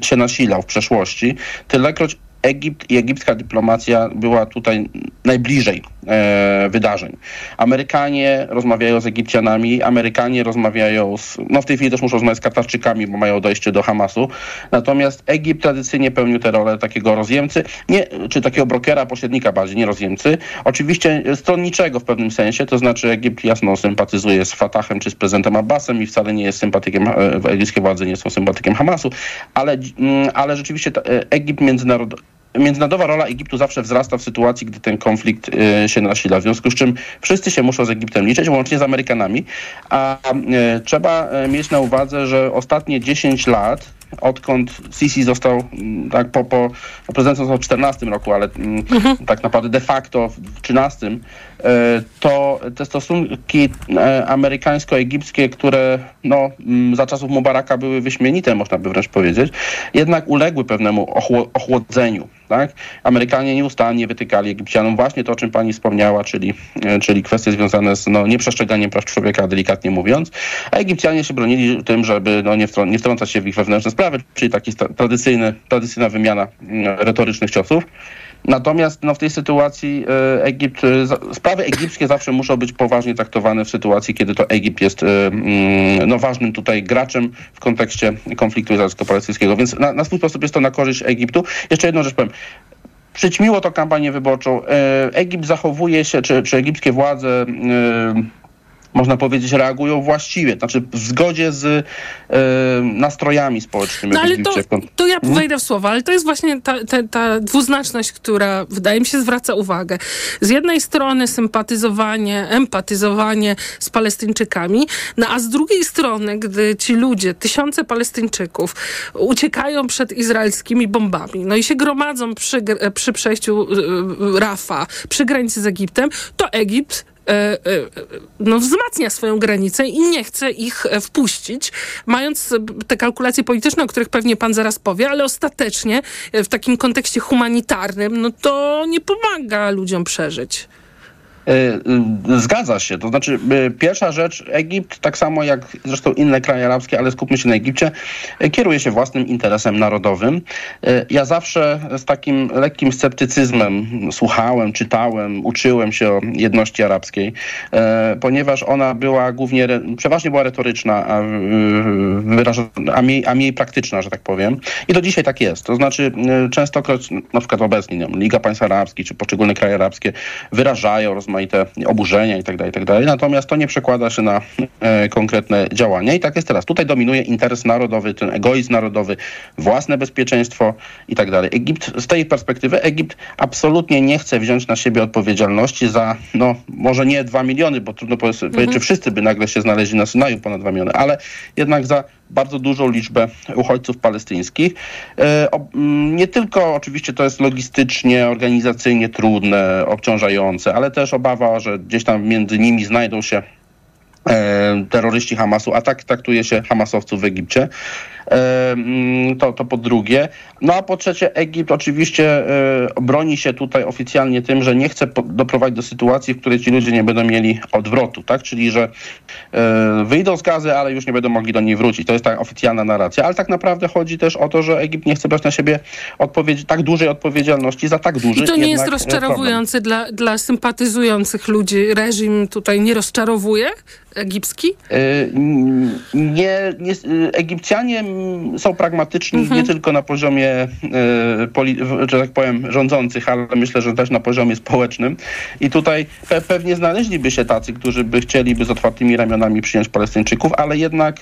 [SPEAKER 33] się nasilał w przeszłości, tylekroć Egipt i egipska dyplomacja była tutaj najbliżej e, wydarzeń. Amerykanie rozmawiają z Egipcjanami, Amerykanie rozmawiają z, no w tej chwili też muszą rozmawiać z Katarczykami, bo mają dojście do Hamasu. Natomiast Egipt tradycyjnie pełnił tę rolę takiego rozjemcy, nie, czy takiego brokera, pośrednika bardziej, nie rozjemcy. Oczywiście stronniczego w pewnym sensie, to znaczy Egipt jasno sympatyzuje z Fatahem czy z prezydentem Abbasem i wcale nie jest sympatykiem, e, egipskie władze nie są sympatykiem Hamasu, ale, mm, ale rzeczywiście e, Egipt międzynarodowy międzynarodowa rola Egiptu zawsze wzrasta w sytuacji, gdy ten konflikt y, się nasila. W związku z czym wszyscy się muszą z Egiptem liczyć, łącznie z Amerykanami. A y, trzeba y, mieć na uwadze, że ostatnie 10 lat odkąd Sisi został, mm, tak po, po prezydentem został w 14 roku, ale mm, mhm. tak naprawdę de facto w 13, e, to te stosunki e, amerykańsko-egipskie, które no, mm, za czasów Mubaraka były wyśmienite, można by wręcz powiedzieć, jednak uległy pewnemu ochłodzeniu. Tak? Amerykanie nieustannie wytykali Egipcjanom właśnie to, o czym pani wspomniała, czyli, e, czyli kwestie związane z no, nieprzestrzeganiem praw człowieka, delikatnie mówiąc, a Egipcjanie się bronili tym, żeby no, nie, nie wtrącać się w ich wewnętrzne sprawy, czyli taki tradycyjny, tradycyjna wymiana mm, retorycznych ciosów. Natomiast no, w tej sytuacji e, Egipt, e, sprawy egipskie zawsze muszą być poważnie traktowane w sytuacji, kiedy to Egipt jest e, mm, no, ważnym tutaj graczem w kontekście konfliktu izraelsko-palestyńskiego. Więc na, na swój sposób jest to na korzyść Egiptu. Jeszcze jedną rzecz powiem przyćmiło to kampanię wyborczą. Egipt zachowuje się, czy, czy egipskie władze można powiedzieć, reagują właściwie, znaczy w zgodzie z e, nastrojami społecznymi.
[SPEAKER 6] No ale to, to ja hmm? wejdę w słowa, ale to jest właśnie ta, ta, ta, dwuznaczność, która wydaje mi się zwraca uwagę. Z jednej strony sympatyzowanie, empatyzowanie z Palestyńczykami, no a z drugiej strony, gdy ci ludzie, tysiące Palestyńczyków uciekają przed izraelskimi bombami, no i się gromadzą przy, przy przejściu e, Rafa, przy granicy z Egiptem, to Egipt no, wzmacnia swoją granicę i nie chce ich wpuścić, mając te kalkulacje polityczne, o których pewnie pan zaraz powie, ale ostatecznie w takim kontekście humanitarnym, no to nie pomaga ludziom przeżyć.
[SPEAKER 33] E, e, zgadza się. To znaczy, e, pierwsza rzecz, Egipt, tak samo jak zresztą inne kraje arabskie, ale skupmy się na Egipcie, kieruje się własnym interesem narodowym. Ja zawsze z takim lekkim sceptycyzmem słuchałem, czytałem, uczyłem się o jedności arabskiej, ponieważ ona była głównie, przeważnie była retoryczna, a, a, mniej, a mniej praktyczna, że tak powiem. I do dzisiaj tak jest. To znaczy, częstokroć, na przykład obecnie, Liga Państw Arabskich czy poszczególne kraje arabskie wyrażają rozmaite rozmaite oburzenia itd., tak itd. Tak Natomiast to nie przekłada się na e, konkretne działania. I tak jest teraz. Tutaj dominuje interes narodowy, ten egoizm narodowy, własne bezpieczeństwo itd. Tak Egipt, z tej perspektywy, Egipt absolutnie nie chce wziąć na siebie odpowiedzialności za, no może nie dwa miliony, bo trudno powiedzieć, mhm. czy wszyscy by nagle się znaleźli na Synaju ponad dwa miliony, ale jednak za bardzo dużą liczbę uchodźców palestyńskich. E, nie tylko oczywiście to jest logistycznie, organizacyjnie trudne, obciążające, ale też obawa, że gdzieś tam między nimi znajdą się e, terroryści Hamasu, a tak traktuje się Hamasowców w Egipcie. To, to po drugie. No a po trzecie Egipt oczywiście e, broni się tutaj oficjalnie tym, że nie chce doprowadzić do sytuacji, w której ci ludzie nie będą mieli odwrotu, tak? Czyli, że e, wyjdą z gazy, ale już nie będą mogli do niej wrócić. To jest ta oficjalna narracja, ale tak naprawdę chodzi też o to, że Egipt nie chce brać na siebie odpowiedzi, tak dużej odpowiedzialności za tak duży
[SPEAKER 6] I to nie jest rozczarowujące dla, dla sympatyzujących ludzi. Reżim tutaj nie rozczarowuje? egipski?
[SPEAKER 33] Nie, nie, Egipcjanie są pragmatyczni mhm. nie tylko na poziomie, że tak powiem, rządzących, ale myślę, że też na poziomie społecznym. I tutaj pe pewnie znaleźliby się tacy, którzy by chcieliby z otwartymi ramionami przyjąć Palestyńczyków, ale jednak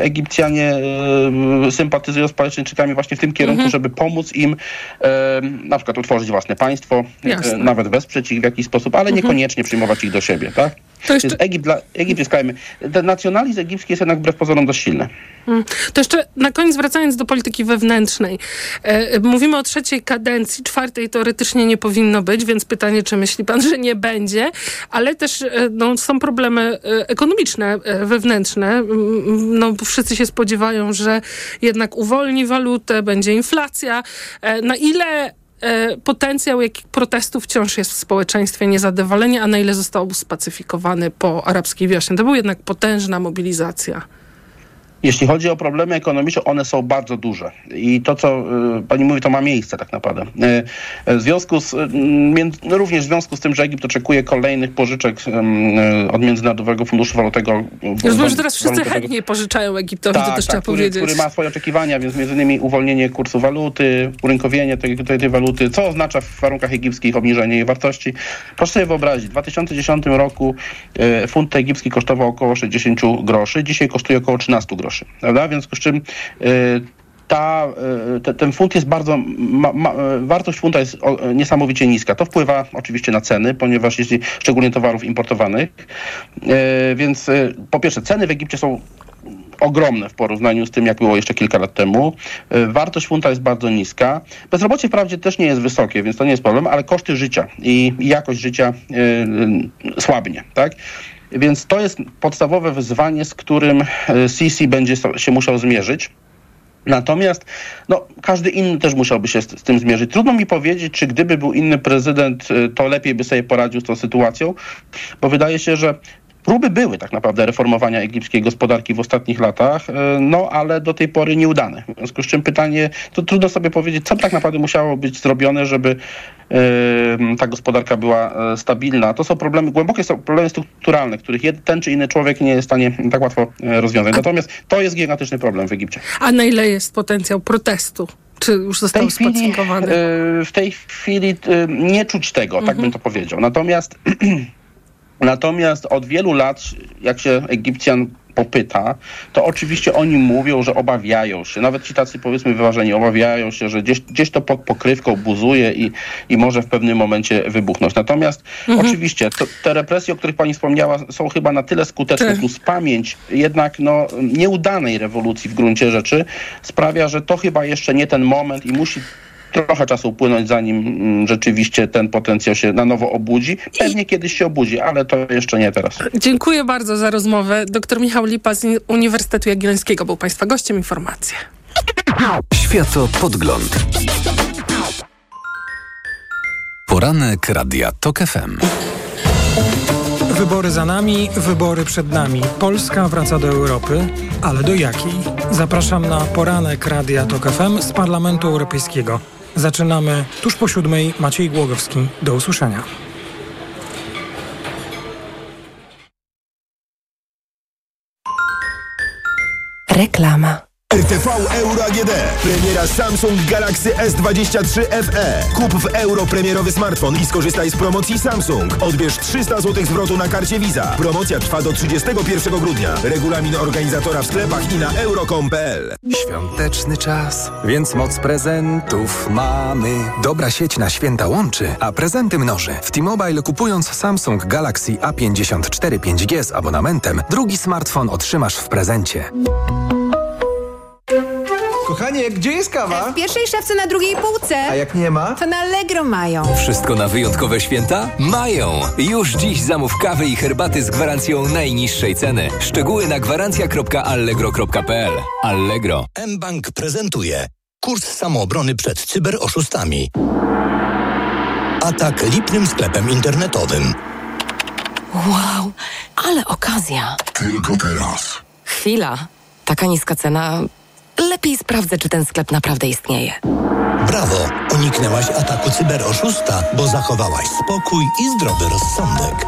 [SPEAKER 33] Egipcjanie sympatyzują z Palestyńczykami właśnie w tym kierunku, mhm. żeby pomóc im na przykład utworzyć własne państwo, Jasne. nawet wesprzeć ich w jakiś sposób, ale mhm. niekoniecznie przyjmować ich do siebie, tak? To jeszcze... Egipt, dla, Egipt jest krajem. Ten nacjonalizm egipski jest jednak wbrew pozorom dość silny.
[SPEAKER 6] Mm. To jeszcze na koniec wracając do polityki wewnętrznej. E, mówimy o trzeciej kadencji, czwartej teoretycznie nie powinno być, więc pytanie, czy myśli pan, że nie będzie, ale też e, no, są problemy e, ekonomiczne, e, wewnętrzne. No, wszyscy się spodziewają, że jednak uwolni walutę, będzie inflacja. E, na ile potencjał jakich protestów wciąż jest w społeczeństwie niezadowolenie, a na ile został spacyfikowany po arabskiej wiośnie. To była jednak potężna mobilizacja.
[SPEAKER 33] Jeśli chodzi o problemy ekonomiczne, one są bardzo duże. I to, co y, pani mówi, to ma miejsce tak naprawdę. Y, w związku z, y, no również w związku z tym, że Egipt oczekuje kolejnych pożyczek od Międzynarodowego Funduszu Walutowego.
[SPEAKER 6] Rozumiem, że teraz wszyscy chętnie pożyczają Egiptowi, tak, to też tak, trzeba
[SPEAKER 33] który,
[SPEAKER 6] powiedzieć.
[SPEAKER 33] Który ma swoje oczekiwania, więc między innymi uwolnienie kursu waluty, urynkowienie tej, tej, tej waluty, co oznacza w warunkach egipskich obniżenie jej wartości. Proszę sobie wyobrazić, w 2010 roku funt egipski kosztował około 60 groszy, dzisiaj kosztuje około 13 groszy groszy, prawda? W związku z czym y, ta, y, te, ten funt jest bardzo, ma, ma, wartość funta jest niesamowicie niska. To wpływa oczywiście na ceny, ponieważ jeśli, szczególnie towarów importowanych, y, więc po pierwsze ceny w Egipcie są ogromne w porównaniu z tym, jak było jeszcze kilka lat temu. Wartość funta jest bardzo niska. Bezrobocie wprawdzie też nie jest wysokie, więc to nie jest problem, ale koszty życia i jakość życia słabnie, tak? Więc to jest podstawowe wyzwanie, z którym e, Sisi będzie się musiał zmierzyć. Natomiast no, każdy inny też musiałby się z, z, tym zmierzyć. Trudno mi powiedzieć, czy gdyby był inny prezydent, e, to lepiej by sobie poradził z tą sytuacją, bo wydaje się, że Próby były tak naprawdę reformowania egipskiej gospodarki w ostatnich latach, e, no ale do tej pory nieudane. W związku z czym pytanie, to trudno sobie powiedzieć, co tak naprawdę musiało być zrobione, żeby ta gospodarka była e, stabilna. To są problemy, głębokie są problemy strukturalne, których ten czy inny człowiek nie jest w stanie tak łatwo e, rozwiązać. Natomiast to jest gigantyczny problem w Egipcie.
[SPEAKER 6] A na ile jest potencjał protestu? Czy już został spacyfikowany?
[SPEAKER 33] W tej chwili nie czuć tego, tak mhm. tak bym to powiedział. Natomiast Natomiast od wielu lat, jak się Egipcjan popyta, to oczywiście oni mówią, że obawiają się, nawet ci tacy powiedzmy wyważeni, obawiają się, że gdzieś, gdzieś to pod pokrywką buzuje i, i może w pewnym momencie wybuchnąć. Natomiast mhm. oczywiście to, te represje, o których pani wspomniała, są chyba na tyle skuteczne, tak. plus pamięć jednak no, nieudanej rewolucji w gruncie rzeczy sprawia, że to chyba jeszcze nie ten moment i musi trochę czasu upłynąć, zanim mm, rzeczywiście ten potencjał się na nowo obudzi. Pewnie I... kiedyś się obudzi, ale to jeszcze nie teraz.
[SPEAKER 6] Dziękuję bardzo za rozmowę. Dr Michał Lipa z Uniwersytetu Jagiellońskiego był Państwa gościem. Informacje.
[SPEAKER 8] Światopodgląd. Poranek Radia TOK FM.
[SPEAKER 34] Wybory za nami, wybory przed nami. Polska wraca do Europy, ale do jakiej? Zapraszam na poranek Radia TOK FM z Parlamentu Europejskiego. Zaczynamy tuż po siódmej. Maciej Głogowski. Do usłyszenia.
[SPEAKER 35] Reklama.
[SPEAKER 25] RTV Euro AGD. Premiera Samsung Galaxy S23 FE. Kup w euro premierowy smartfon i skorzystaj z promocji Samsung. Odbierz 300 zł zwrotu na karcie Visa. Promocja trwa do 31 grudnia. Regulamin organizatora w sklepach i na euro.com.pl.
[SPEAKER 23] Świąteczny czas, więc moc prezentów mamy. Dobra sieć na święta łączy, a prezenty mnoży. W T-Mobile kupując Samsung Galaxy A54 5G z abonamentem, drugi smartfon otrzymasz w prezencie.
[SPEAKER 36] Kochanie, gdzie jest kawa?
[SPEAKER 37] W pierwszej szafce na drugiej półce.
[SPEAKER 36] A jak nie ma?
[SPEAKER 37] To na Allegro mają.
[SPEAKER 12] Wszystko na wyjątkowe święta? Mają! Już dziś zamów kawy i herbaty z gwarancją najniższej ceny. Szczegóły na gwarancja.allegro.pl Allegro.
[SPEAKER 38] mBank prezentuje kurs samoobrony przed cyberoszustami. Atak lipnym sklepem internetowym.
[SPEAKER 37] Wow, ale okazja.
[SPEAKER 38] Tylko teraz.
[SPEAKER 37] Chwila. Taka niska cena Lepiej sprawdzę, czy ten sklep naprawdę istnieje.
[SPEAKER 38] Brawo! Uniknęłaś ataku cyberoszusta, bo zachowałaś spokój i zdrowy rozsądek.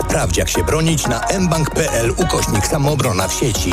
[SPEAKER 39] Sprawdź jak się bronić na mbank.pl ukośnik samoobrona w sieci.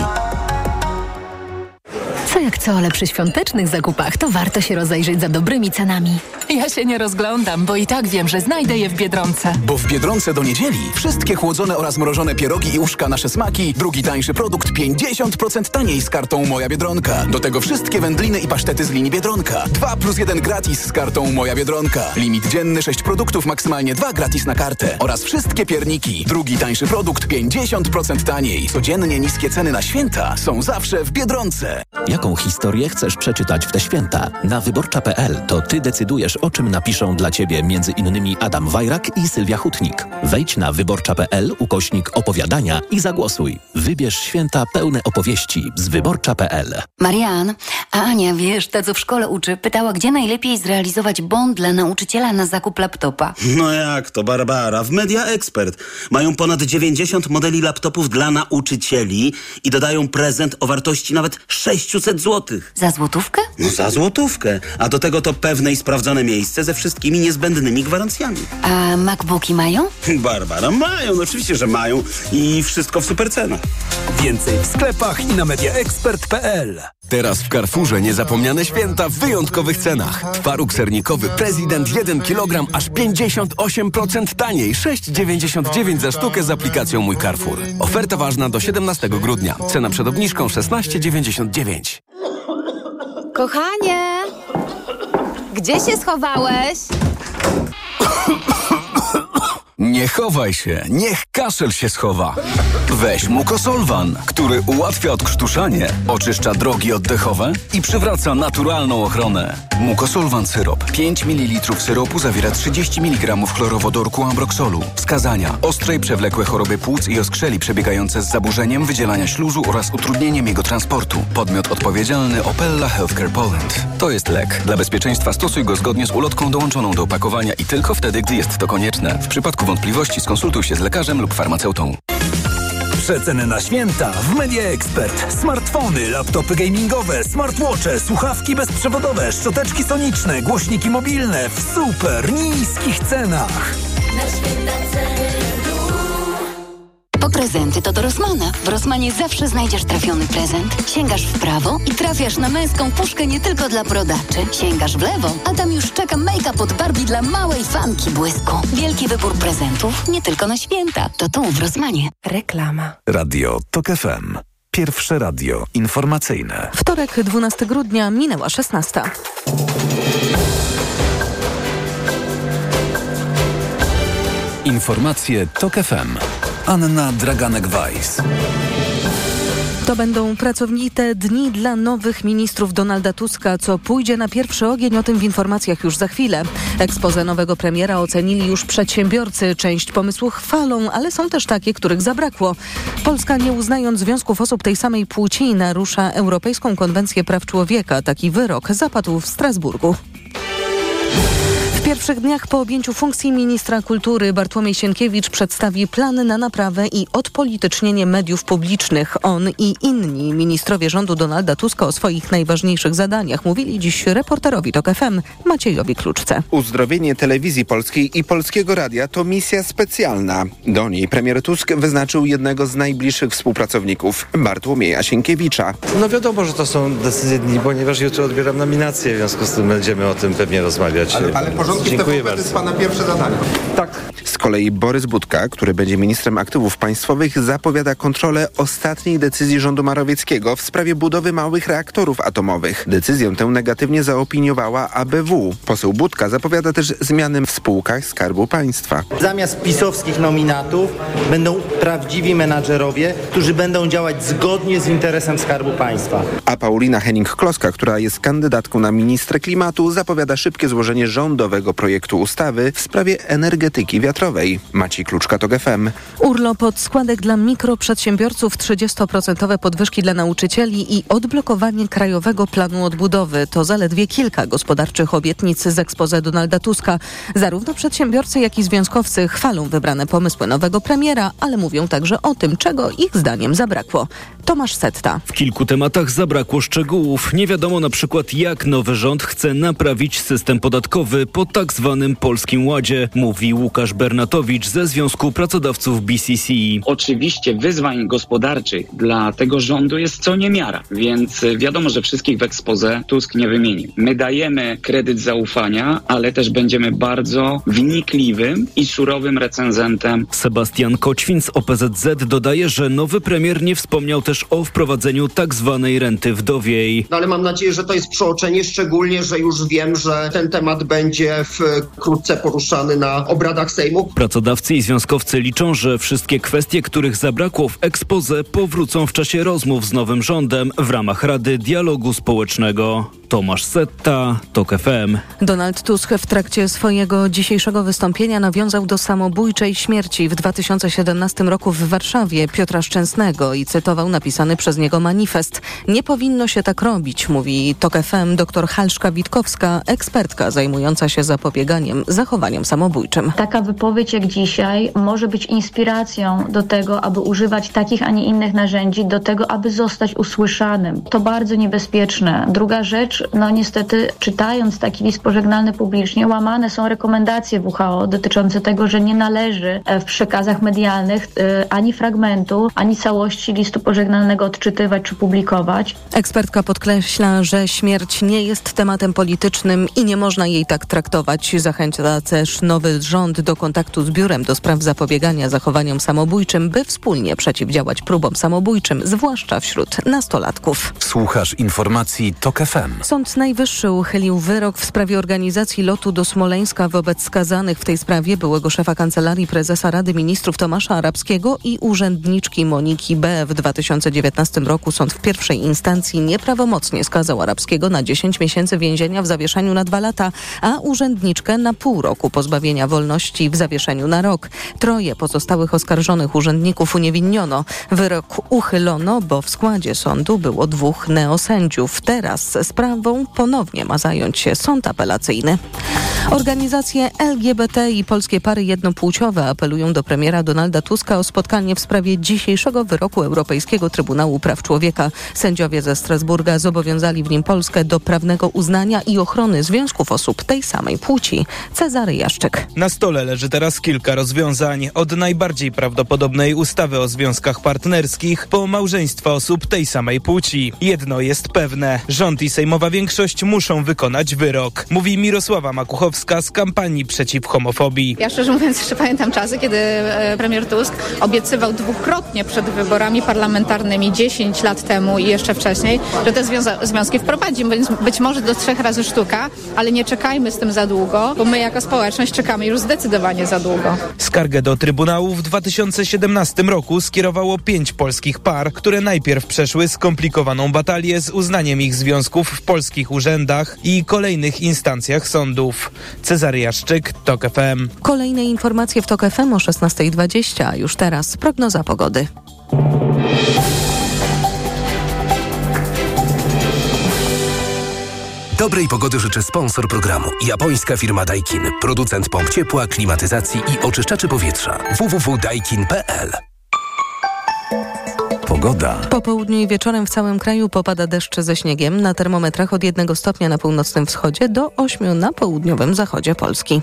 [SPEAKER 40] Co jak co, ale przy świątecznych zakupach to warto się rozejrzeć za dobrymi cenami.
[SPEAKER 41] Ja się nie rozglądam, bo i tak wiem, że znajdę je w Biedronce.
[SPEAKER 8] Bo w Biedronce do niedzieli wszystkie chłodzone oraz mrożone pierogi i uszka nasze smaki, drugi tańszy produkt 50% taniej z kartą Moja Biedronka. Do tego wszystkie wędliny i pasztety z linii Biedronka. 2 plus 1 gratis z kartą Moja Biedronka. Limit dzienny 6 produktów, maksymalnie 2 gratis na kartę. Oraz wszystkie pierniki. Drugi tańszy produkt 50% taniej. Codziennie niskie ceny na święta są zawsze w Biedronce.
[SPEAKER 11] Jaką historię chcesz przeczytać w te święta? Na wyborcza.pl to ty decydujesz, o czym napiszą dla ciebie między innymi Adam Wajrak i Sylwia Hutnik. Wejdź na wyborcza.pl ukośnik opowiadania i zagłosuj. Wybierz święta pełne opowieści z wyborcza.pl.
[SPEAKER 9] Marian, a Ania, wiesz, ta co w szkole uczy, pytała, gdzie najlepiej zrealizować bond dla nauczyciela na zakup laptopa.
[SPEAKER 42] No jak to, Barbara? W Media Expert mają ponad 90 modeli laptopów dla nauczycieli i dodają prezent o wartości nawet 600 zł.
[SPEAKER 9] Za złotówkę?
[SPEAKER 42] No za złotówkę. A do tego to pewne i sprawdzone miejsce ze wszystkimi niezbędnymi gwarancjami.
[SPEAKER 9] A MacBooki mają?
[SPEAKER 42] Barbara, mają, no oczywiście, że mają i wszystko w supercenach.
[SPEAKER 43] Więcej w sklepach i na mediaexpert.pl.
[SPEAKER 12] Teraz w Carrefourze niezapomniane święta w wyjątkowych cenach. Twaróg sernikowy Prezydent 1 kg aż 58% taniej. 6,99 za sztukę z aplikacją Mój Carrefour. Oferta ważna do 17 grudnia. Cena przed obniżką 16,99.
[SPEAKER 44] Kochanie! Gdzie się schowałeś?
[SPEAKER 12] Nie chowaj się, niech kaszel się schowa. Weź Mucosolvan, który ułatwia odkrztuszanie, oczyszcza drogi oddechowe i przywraca naturalną ochronę. Mucosolvan syrop. 5 ml syropu zawiera 30 mg chlorowodorku ambroksolu. Wskazania. Ostre i przewlekłe choroby płuc i oskrzeli przebiegające z zaburzeniem wydzielania śluzu oraz utrudnieniem jego transportu. Podmiot odpowiedzialny Opella Healthcare Poland. To jest lek. Dla bezpieczeństwa stosuj go zgodnie z ulotką dołączoną do opakowania i tylko wtedy, gdy jest to konieczne. W przypadku wątpliwości skonsultuj się z lekarzem lub farmaceutą.
[SPEAKER 43] Przeceny na święta w Media Expert. Smartfony, laptopy gamingowe, smartwatche, słuchawki bezprzewodowe, szczoteczki soniczne, głośniki mobilne w super niskich cenach.
[SPEAKER 9] Po prezenty to do Rosmana. W Rosmanie zawsze znajdziesz trafiony prezent. Sięgasz w prawo i trafiasz na męską puszkę nie tylko dla brodaczy. Sięgasz w lewo, a tam już czeka make-up od Barbie dla małej fanki błysku. Wielki wybór prezentów nie tylko na święta. To tu w Rosmanie.
[SPEAKER 45] Reklama.
[SPEAKER 46] Radio TOK FM. Pierwsze radio informacyjne.
[SPEAKER 2] Wtorek, 12 grudnia, minęła 16.
[SPEAKER 46] Informacje TOK FM. Anna Draganek-Weiss.
[SPEAKER 2] To będą pracowite dni dla nowych ministrów Donalda Tuska, co pójdzie na pierwszy ogień, o tym w informacjach już za chwilę. Ekspoze nowego premiera ocenili już przedsiębiorcy. Część pomysłów chwalą, ale są też takie, których zabrakło. Polska nie uznając związków osób tej samej płci narusza Europejską Konwencję Praw Człowieka. Taki wyrok zapadł w Strasburgu. W pierwszych dniach po objęciu funkcji ministra kultury Bartłomiej Sienkiewicz przedstawi plany na naprawę i odpolitycznienie mediów publicznych. On i inni ministrowie rządu Donalda Tuska o swoich najważniejszych zadaniach mówili dziś reporterowi TOK FM Maciejowi Kluczce.
[SPEAKER 47] Uzdrowienie telewizji polskiej i polskiego radia to misja specjalna. Do niej premier Tusk wyznaczył jednego z najbliższych współpracowników, Bartłomieja Sienkiewicza.
[SPEAKER 48] No wiadomo, że to są decyzje dni, ponieważ jutro odbieram nominację, w związku z tym będziemy o tym pewnie rozmawiać.
[SPEAKER 47] Ale, ale porządki
[SPEAKER 48] Dziękuję
[SPEAKER 47] to
[SPEAKER 48] bardzo.
[SPEAKER 47] jest pana pierwsze zadanie. Tak. Z kolei Borys Budka, który będzie ministrem aktywów państwowych, zapowiada kontrolę ostatniej decyzji rządu Marowieckiego w sprawie budowy małych reaktorów atomowych. Decyzję tę negatywnie zaopiniowała ABW. Poseł Budka zapowiada też zmiany w spółkach Skarbu Państwa.
[SPEAKER 49] Zamiast pisowskich nominatów będą prawdziwi menadżerowie, którzy będą działać zgodnie z interesem Skarbu Państwa.
[SPEAKER 47] A Paulina Henning-Kloska, która jest kandydatką na ministrę klimatu, zapowiada szybkie złożenie rządowego projektu ustawy w sprawie energetyki wiatrowej. Maciej Kluczka, to FM.
[SPEAKER 2] Urlop od składek dla mikroprzedsiębiorców, 30% podwyżki dla nauczycieli i odblokowanie Krajowego Planu Odbudowy. To zaledwie kilka gospodarczych obietnic z ekspoze Donalda Tuska. Zarówno przedsiębiorcy, jak i związkowcy chwalą wybrane pomysły nowego premiera, ale mówią także o tym, czego ich zdaniem zabrakło. Tomasz Setta.
[SPEAKER 50] W kilku tematach zabrakło szczegółów. Nie wiadomo na przykład, jak nowy rząd chce naprawić system podatkowy po tak tak zwanym Polskim Ładzie, mówi Łukasz Bernatowicz ze Związku Pracodawców BCC.
[SPEAKER 51] Oczywiście wyzwań gospodarczych dla tego rządu jest co niemiara, więc wiadomo, że wszystkich w ekspoze Tusk nie wymieni. My dajemy kredyt zaufania, ale też będziemy bardzo wnikliwym i surowym recenzentem.
[SPEAKER 50] Sebastian Koćwin z OPZZ dodaje, że nowy premier nie wspomniał też o wprowadzeniu tak zwanej renty wdowiej.
[SPEAKER 52] No ale mam nadzieję, że to jest przeoczenie, szczególnie, że już wiem, że ten temat będzie wkrótce poruszany na obradach Sejmu.
[SPEAKER 50] Pracodawcy i związkowcy liczą, że wszystkie kwestie, których zabrakło w ekspoze, powrócą w czasie rozmów z nowym rządem w ramach Rady Dialogu Społecznego. Tomasz Setta, TOK FM.
[SPEAKER 2] Donald Tusk w trakcie swojego dzisiejszego wystąpienia nawiązał do samobójczej śmierci w 2017 roku w Warszawie Piotra Szczęsnego i cytował napisany przez niego manifest. Nie powinno się tak robić, mówi TOK FM dr Halszka Witkowska, ekspertka zajmująca się zapobieganiem zachowaniem samobójczym.
[SPEAKER 53] Taka wypowiedź jak dzisiaj może być inspiracją do tego, aby używać takich, a nie innych narzędzi, do tego, aby zostać usłyszanym. To bardzo niebezpieczne. Druga rzecz, no niestety czytając taki list pożegnalny publicznie, łamane są rekomendacje WHO dotyczące tego, że nie należy w przekazach medialnych y, ani fragmentu, ani całości listu pożegnalnego odczytywać czy publikować.
[SPEAKER 2] Ekspertka podkreśla, że śmierć nie jest tematem politycznym i nie można jej tak traktować. Zachęca też nowy rząd do kontaktu z Biurem do spraw zapobiegania zachowaniom samobójczym, by wspólnie przeciwdziałać próbom samobójczym, zwłaszcza wśród nastolatków.
[SPEAKER 8] Słuchasz informacji TOK FM.
[SPEAKER 2] Sąd Najwyższy uchylił wyrok w sprawie organizacji lotu do Smoleńska wobec skazanych w tej sprawie byłego szefa Kancelarii Prezesa Rady Ministrów Tomasza Arabskiego i urzędniczki Moniki B. W 2019 roku sąd w pierwszej instancji nieprawomocnie skazał Arabskiego na 10 miesięcy więzienia w zawieszeniu na dwa lata, a urzędniczkę na pół roku pozbawienia wolności w zawieszeniu na rok. Troje pozostałych oskarżonych urzędników uniewinniono. Wyrok uchylono, bo w składzie sądu było dwóch neosędziów. Teraz sprawą ponownie ma zająć się sąd apelacyjny. Organizacje LGBT i polskie pary jednopłciowe apelują do premiera Donalda Tuska o spotkanie w sprawie dzisiejszego wyroku Europejskiego Trybunału Praw Człowieka. Sędziowie ze Strasburga zobowiązali w nim Polskę do prawnego uznania i ochrony związków osób tej samej płci. Cezary Jaszczyk.
[SPEAKER 54] Na stole leży teraz kilka rozwiązań. Od najbardziej prawdopodobnej ustawy o związkach partnerskich po małżeństwa osób tej samej płci. Jedno jest pewne. Rząd i sejmowa większość muszą wykonać wyrok. Mówi Mirosława Makuchowska z kampanii przeciw homofobii.
[SPEAKER 44] Ja szczerze mówiąc jeszcze pamiętam czasy, kiedy e, premier Tusk obiecywał dwukrotnie przed wyborami parlamentarnymi 10 lat temu i jeszcze wcześniej, że te związa- związki wprowadzi, więc być może do trzech razy sztuka, ale nie czekajmy z tym za długo, bo my jako społeczność czekamy już zdecydowanie za długo.
[SPEAKER 54] Skargę do Trybunału w 2017 roku skierowało pięć polskich par, które najpierw przeszły skomplikowaną batalię z uznaniem ich związków w polskich urzędach i kolejnych instancjach sądów. Cezary Jaszczyk, TOK FM.
[SPEAKER 2] Kolejne informacje w TOK FM o 16.20, a już teraz prognoza pogody.
[SPEAKER 11] Dobrej pogody życzy sponsor programu. Japońska firma Daikin. Producent pomp ciepła, klimatyzacji i oczyszczaczy powietrza. www.daikin.pl
[SPEAKER 8] Pogoda.
[SPEAKER 2] Po południu i wieczorem w całym kraju popada deszcz ze śniegiem. Na termometrach od 1 stopnia na północnym wschodzie do 8 na południowym zachodzie Polski.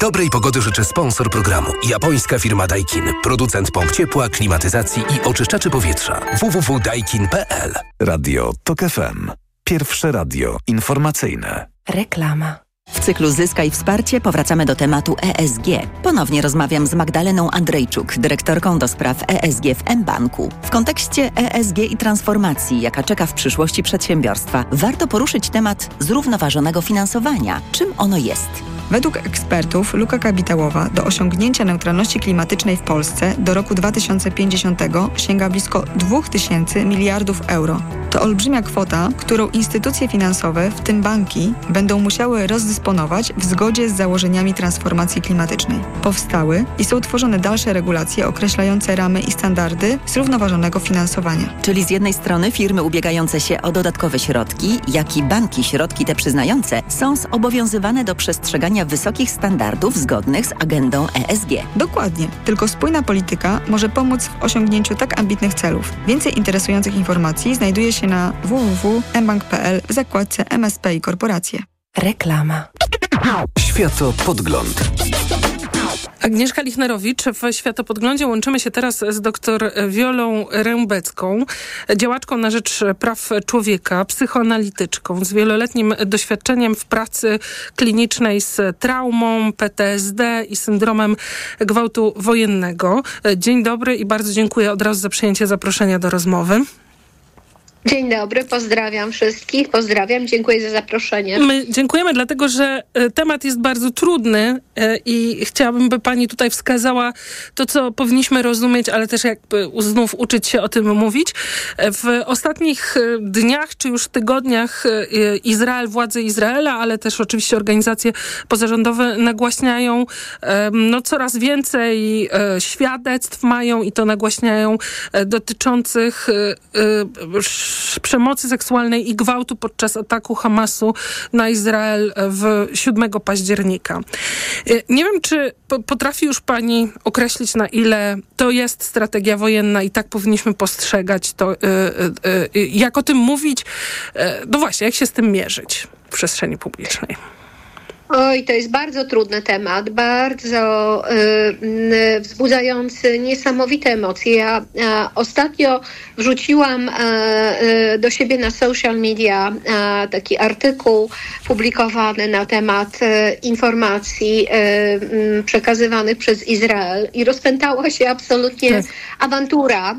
[SPEAKER 11] Dobrej pogody życzy sponsor programu. Japońska firma Daikin. Producent pomp ciepła, klimatyzacji i oczyszczaczy powietrza. www.daikin.pl
[SPEAKER 8] Radio TOK FM. Pierwsze radio informacyjne.
[SPEAKER 35] Reklama.
[SPEAKER 55] W cyklu Zyskaj Wsparcie powracamy do tematu ESG. Ponownie rozmawiam z Magdaleną Andrejczuk, dyrektorką do spraw ESG w mBanku. W kontekście ESG i transformacji, jaka czeka w przyszłości przedsiębiorstwa, warto poruszyć temat zrównoważonego finansowania. Czym ono jest?
[SPEAKER 56] Według ekspertów luka kapitałowa do osiągnięcia neutralności klimatycznej w Polsce do roku 2050 sięga blisko 2000 miliardów euro. To olbrzymia kwota, którą instytucje finansowe, w tym banki, będą musiały rozdysponować w zgodzie z założeniami transformacji klimatycznej. Powstały i są tworzone dalsze regulacje określające ramy i standardy zrównoważonego finansowania.
[SPEAKER 55] Czyli z jednej strony firmy ubiegające się o dodatkowe środki, jak i banki środki te przyznające są zobowiązywane do przestrzegania wysokich standardów zgodnych z agendą ESG.
[SPEAKER 56] Dokładnie. Tylko spójna polityka może pomóc w osiągnięciu tak ambitnych celów. Więcej interesujących informacji znajduje się na www.mbank.pl w zakładce MSP i korporacje.
[SPEAKER 35] Reklama.
[SPEAKER 8] Światopodgląd.
[SPEAKER 6] Agnieszka Lichnerowicz w Światopodglądzie. Łączymy się teraz z dr Wiolą Rębecką, działaczką na rzecz praw człowieka, psychoanalityczką z wieloletnim doświadczeniem w pracy klinicznej z traumą, PTSD i syndromem gwałtu wojennego. Dzień dobry i bardzo dziękuję od razu za przyjęcie zaproszenia do rozmowy.
[SPEAKER 57] Dzień dobry, pozdrawiam wszystkich, pozdrawiam, dziękuję za zaproszenie.
[SPEAKER 6] My dziękujemy, dlatego że e, temat jest bardzo trudny e, i chciałabym, by pani tutaj wskazała to, co powinniśmy rozumieć, ale też jakby znów uczyć się o tym mówić. E, w ostatnich dniach, czy już tygodniach Izrael, władze Izraela, ale też oczywiście organizacje pozarządowe nagłaśniają no, coraz więcej świadectw mają i to nagłaśniają dotyczących przemocy seksualnej i gwałtu podczas ataku Hamasu na Izrael w 7 października. Y, nie wiem, czy potrafi już pani określić, na ile to jest strategia wojenna i tak powinniśmy postrzegać to, y, y, jak o tym mówić, no właśnie, jak się z tym mierzyć w przestrzeni publicznej.
[SPEAKER 57] Oj, to jest bardzo trudny temat, bardzo y, wzbudzający niesamowite emocje. Ja y, ostatnio wrzuciłam y, do siebie na social media taki artykuł publikowany na temat informacji przekazywanych przez Izrael i rozpętała się absolutnie tak. awantura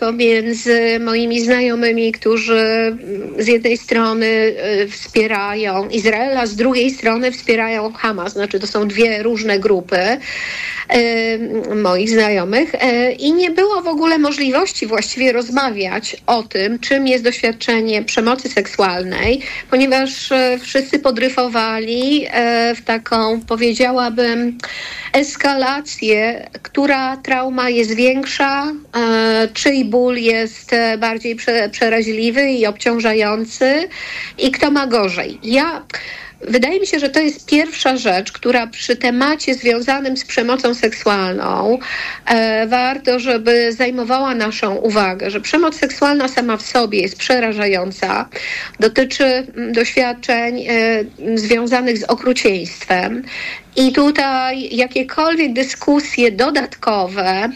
[SPEAKER 57] pomiędzy moimi znajomymi, którzy z jednej strony wspierają Izraela, z drugiej strony wspierają Hamas, znaczy to są dwie różne grupy moich znajomych e, i nie było w ogóle możliwości właściwie rozmawiać o tym, czym jest doświadczenie przemocy seksualnej, ponieważ e, wszyscy podryfowali e, w taką, powiedziałabym, eskalację, która trauma jest większa, czyj ból jest bardziej przeraźliwy i obciążający i kto ma gorzej. Ja Wydaje mi się, że to jest pierwsza rzecz, która przy temacie związanym z przemocą seksualną e, warto, żeby zajmowała naszą uwagę, że przemoc seksualna sama w sobie jest przerażająca, dotyczy mm, doświadczeń e, związanych z okrucieństwem i tutaj jakiekolwiek dyskusje dodatkowe,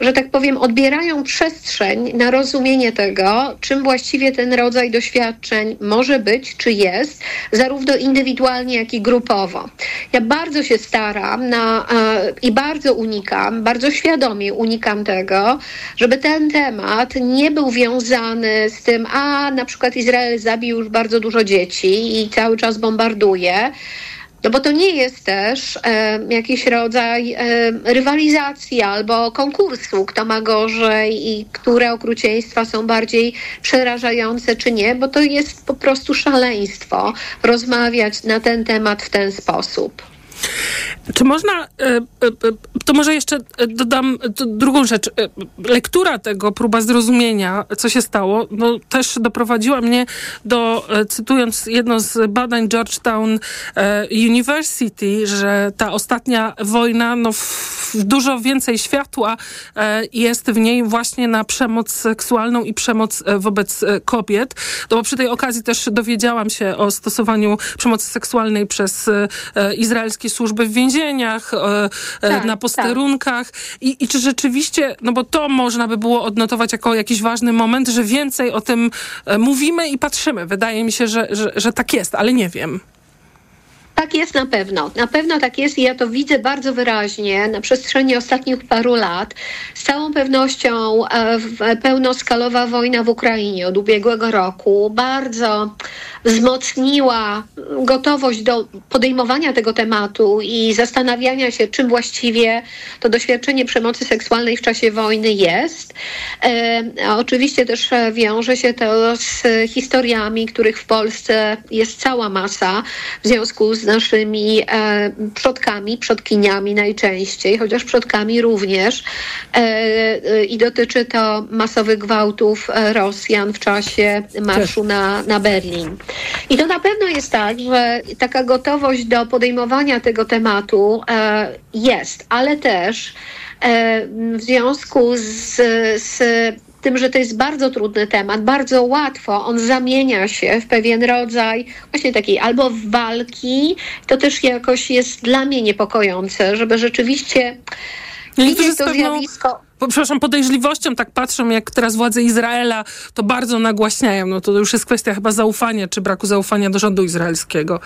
[SPEAKER 57] że tak powiem, odbierają przestrzeń na rozumienie tego, czym właściwie ten rodzaj doświadczeń może być, czy jest, zarówno indywidualnie, jak i grupowo. Ja bardzo się staram na, e, i bardzo unikam, bardzo świadomie unikam tego, żeby ten temat nie był wiązany z tym, a na przykład Izrael zabił już bardzo dużo dzieci i cały czas bombarduje. No bo to nie jest też e, jakiś rodzaj e, rywalizacji albo konkursu, kto ma gorzej i które okrucieństwa są bardziej przerażające czy nie, bo to jest po prostu szaleństwo rozmawiać na ten temat w ten sposób.
[SPEAKER 6] Czy można, e, e, e, to może jeszcze dodam drugą rzecz. Lektura tego, próba zrozumienia, co się stało, no, też doprowadziła mnie do, cytując jedno z badań Georgetown University, że ta ostatnia wojna, no, dużo więcej światła jest w niej właśnie na przemoc seksualną i przemoc wobec kobiet. No bo przy tej okazji też dowiedziałam się o stosowaniu przemocy seksualnej przez izraelskie służby w więzieniach, e, e, tak, na posterunkach tak. I, i czy rzeczywiście, no bo to można by było odnotować jako jakiś ważny moment, że więcej o tym e, mówimy i patrzymy. Wydaje mi się, że, że, że tak jest, ale nie wiem.
[SPEAKER 57] Tak jest na pewno. Na pewno tak jest i ja to widzę bardzo wyraźnie na przestrzeni ostatnich paru lat. Z całą pewnością pełnoskalowa wojna w Ukrainie od ubiegłego roku bardzo wzmocniła gotowość do podejmowania tego tematu i zastanawiania się, czym właściwie to doświadczenie przemocy seksualnej w czasie wojny jest. E, oczywiście też wiąże się to z historiami, których w Polsce jest cała masa w związku z naszymi e, przodkami, przodkiniami najczęściej, chociaż przodkami również. E, I dotyczy to masowych gwałtów Rosjan w czasie marszu na, na Berlin. I to na pewno jest tak, że taka gotowość do podejmowania tego tematu e, jest, ale też e, w związku z, z tym, że to jest bardzo trudny temat, bardzo łatwo on zamienia się w pewien rodzaj właśnie takiej albo walki, to też jakoś jest dla mnie niepokojące, żeby rzeczywiście widzieć to zjawisko
[SPEAKER 58] przepraszam, podejrzliwością tak patrzą, jak teraz władze Izraela to bardzo nagłaśniają. No to już jest kwestia chyba zaufania, czy braku zaufania do rządu izraelskiego.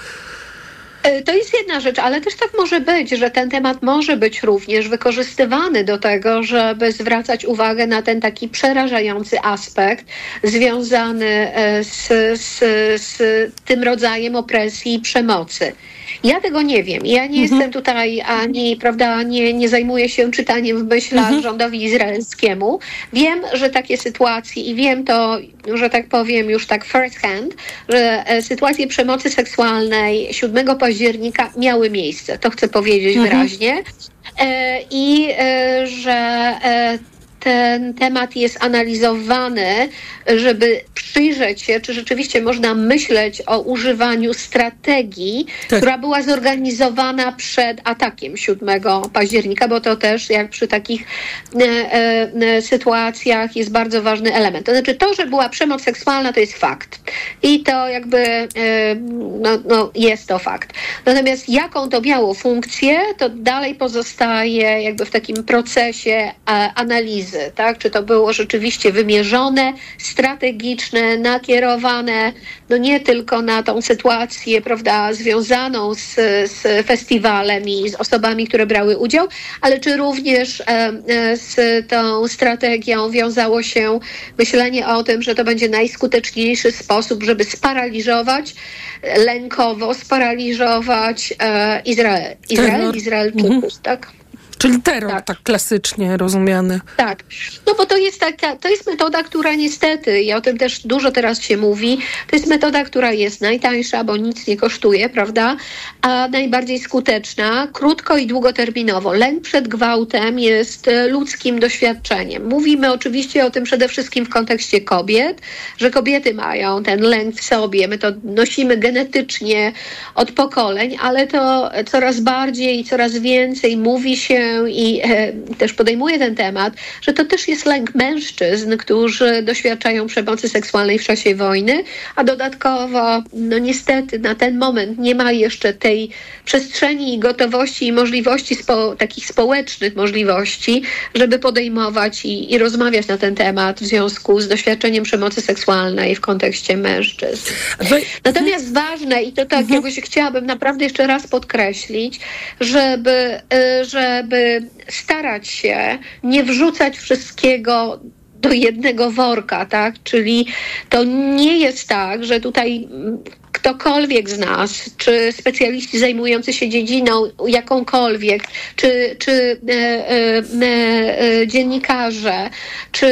[SPEAKER 57] E, to jest jedna rzecz, ale też tak może być, że ten temat może być również wykorzystywany do tego, żeby zwracać uwagę na ten taki przerażający aspekt związany e, z, z, z tym rodzajem opresji i przemocy. Ja tego nie wiem. Ja nie mhm. jestem tutaj ani, prawda, nie, nie zajmuję się czytaniem w myślach mhm. rządowi izraelskiemu. Wiem, że takie sytuacje i wiem to, że tak powiem już tak first hand, że e, sytuacje przemocy seksualnej 7 października miały miejsce. To chcę powiedzieć mhm. wyraźnie. E, I e, że ten temat jest analizowany, żeby przyjrzeć się, czy rzeczywiście można myśleć o używaniu strategii, tak. która była zorganizowana przed atakiem 7 października, bo to też jak przy takich e, e, sytuacjach jest bardzo ważny element. To znaczy to, że była przemoc seksualna, to jest fakt. I to jakby e, no, no, jest to fakt. Natomiast jaką to miało funkcję, to dalej pozostaje jakby w takim procesie analizy tak? Czy to było rzeczywiście wymierzone, strategiczne, nakierowane, no nie tylko na tą sytuację, prawda, związaną z, z festiwalem i z osobami, które brały udział, ale czy również e, e, z tą strategią wiązało się myślenie o tym, że to będzie najskuteczniejszy sposób, żeby sparaliżować lękowo, sparaliżować e, Izrael, Izrael, Izraelczyków, mhm. tak?
[SPEAKER 58] Czyli terror tak. tak. klasycznie rozumiany.
[SPEAKER 57] Tak, no bo to jest taka, to jest metoda, która niestety, i o tym też dużo teraz się mówi, to jest metoda, która jest najtańsza, bo nic nie kosztuje, prawda, a najbardziej skuteczna, krótko i długoterminowo. Lęk przed gwałtem jest e, ludzkim doświadczeniem. Mówimy oczywiście o tym przede wszystkim w kontekście kobiet, że kobiety mają ten lęk w sobie, my to nosimy genetycznie od pokoleń, ale to coraz bardziej i coraz więcej mówi się i e, też podejmuje ten temat, że to też jest lęk mężczyzn, którzy doświadczają przemocy seksualnej w czasie wojny, a dodatkowo, no niestety, na ten moment nie ma jeszcze tej przestrzeni i gotowości i możliwości, spo, takich społecznych możliwości, żeby podejmować i, i rozmawiać na ten temat w związku z doświadczeniem przemocy seksualnej w kontekście mężczyzn. Natomiast ważne, i to tak mhm. jakoś chciałabym naprawdę jeszcze raz podkreślić, żeby, y, żeby żeby starać się nie wrzucać wszystkiego do jednego worka, tak? Czyli to nie jest tak, że tutaj ktokolwiek z nas, czy specjaliści zajmujący się dziedziną jakąkolwiek, czy, czy e, e, e, dziennikarze, czy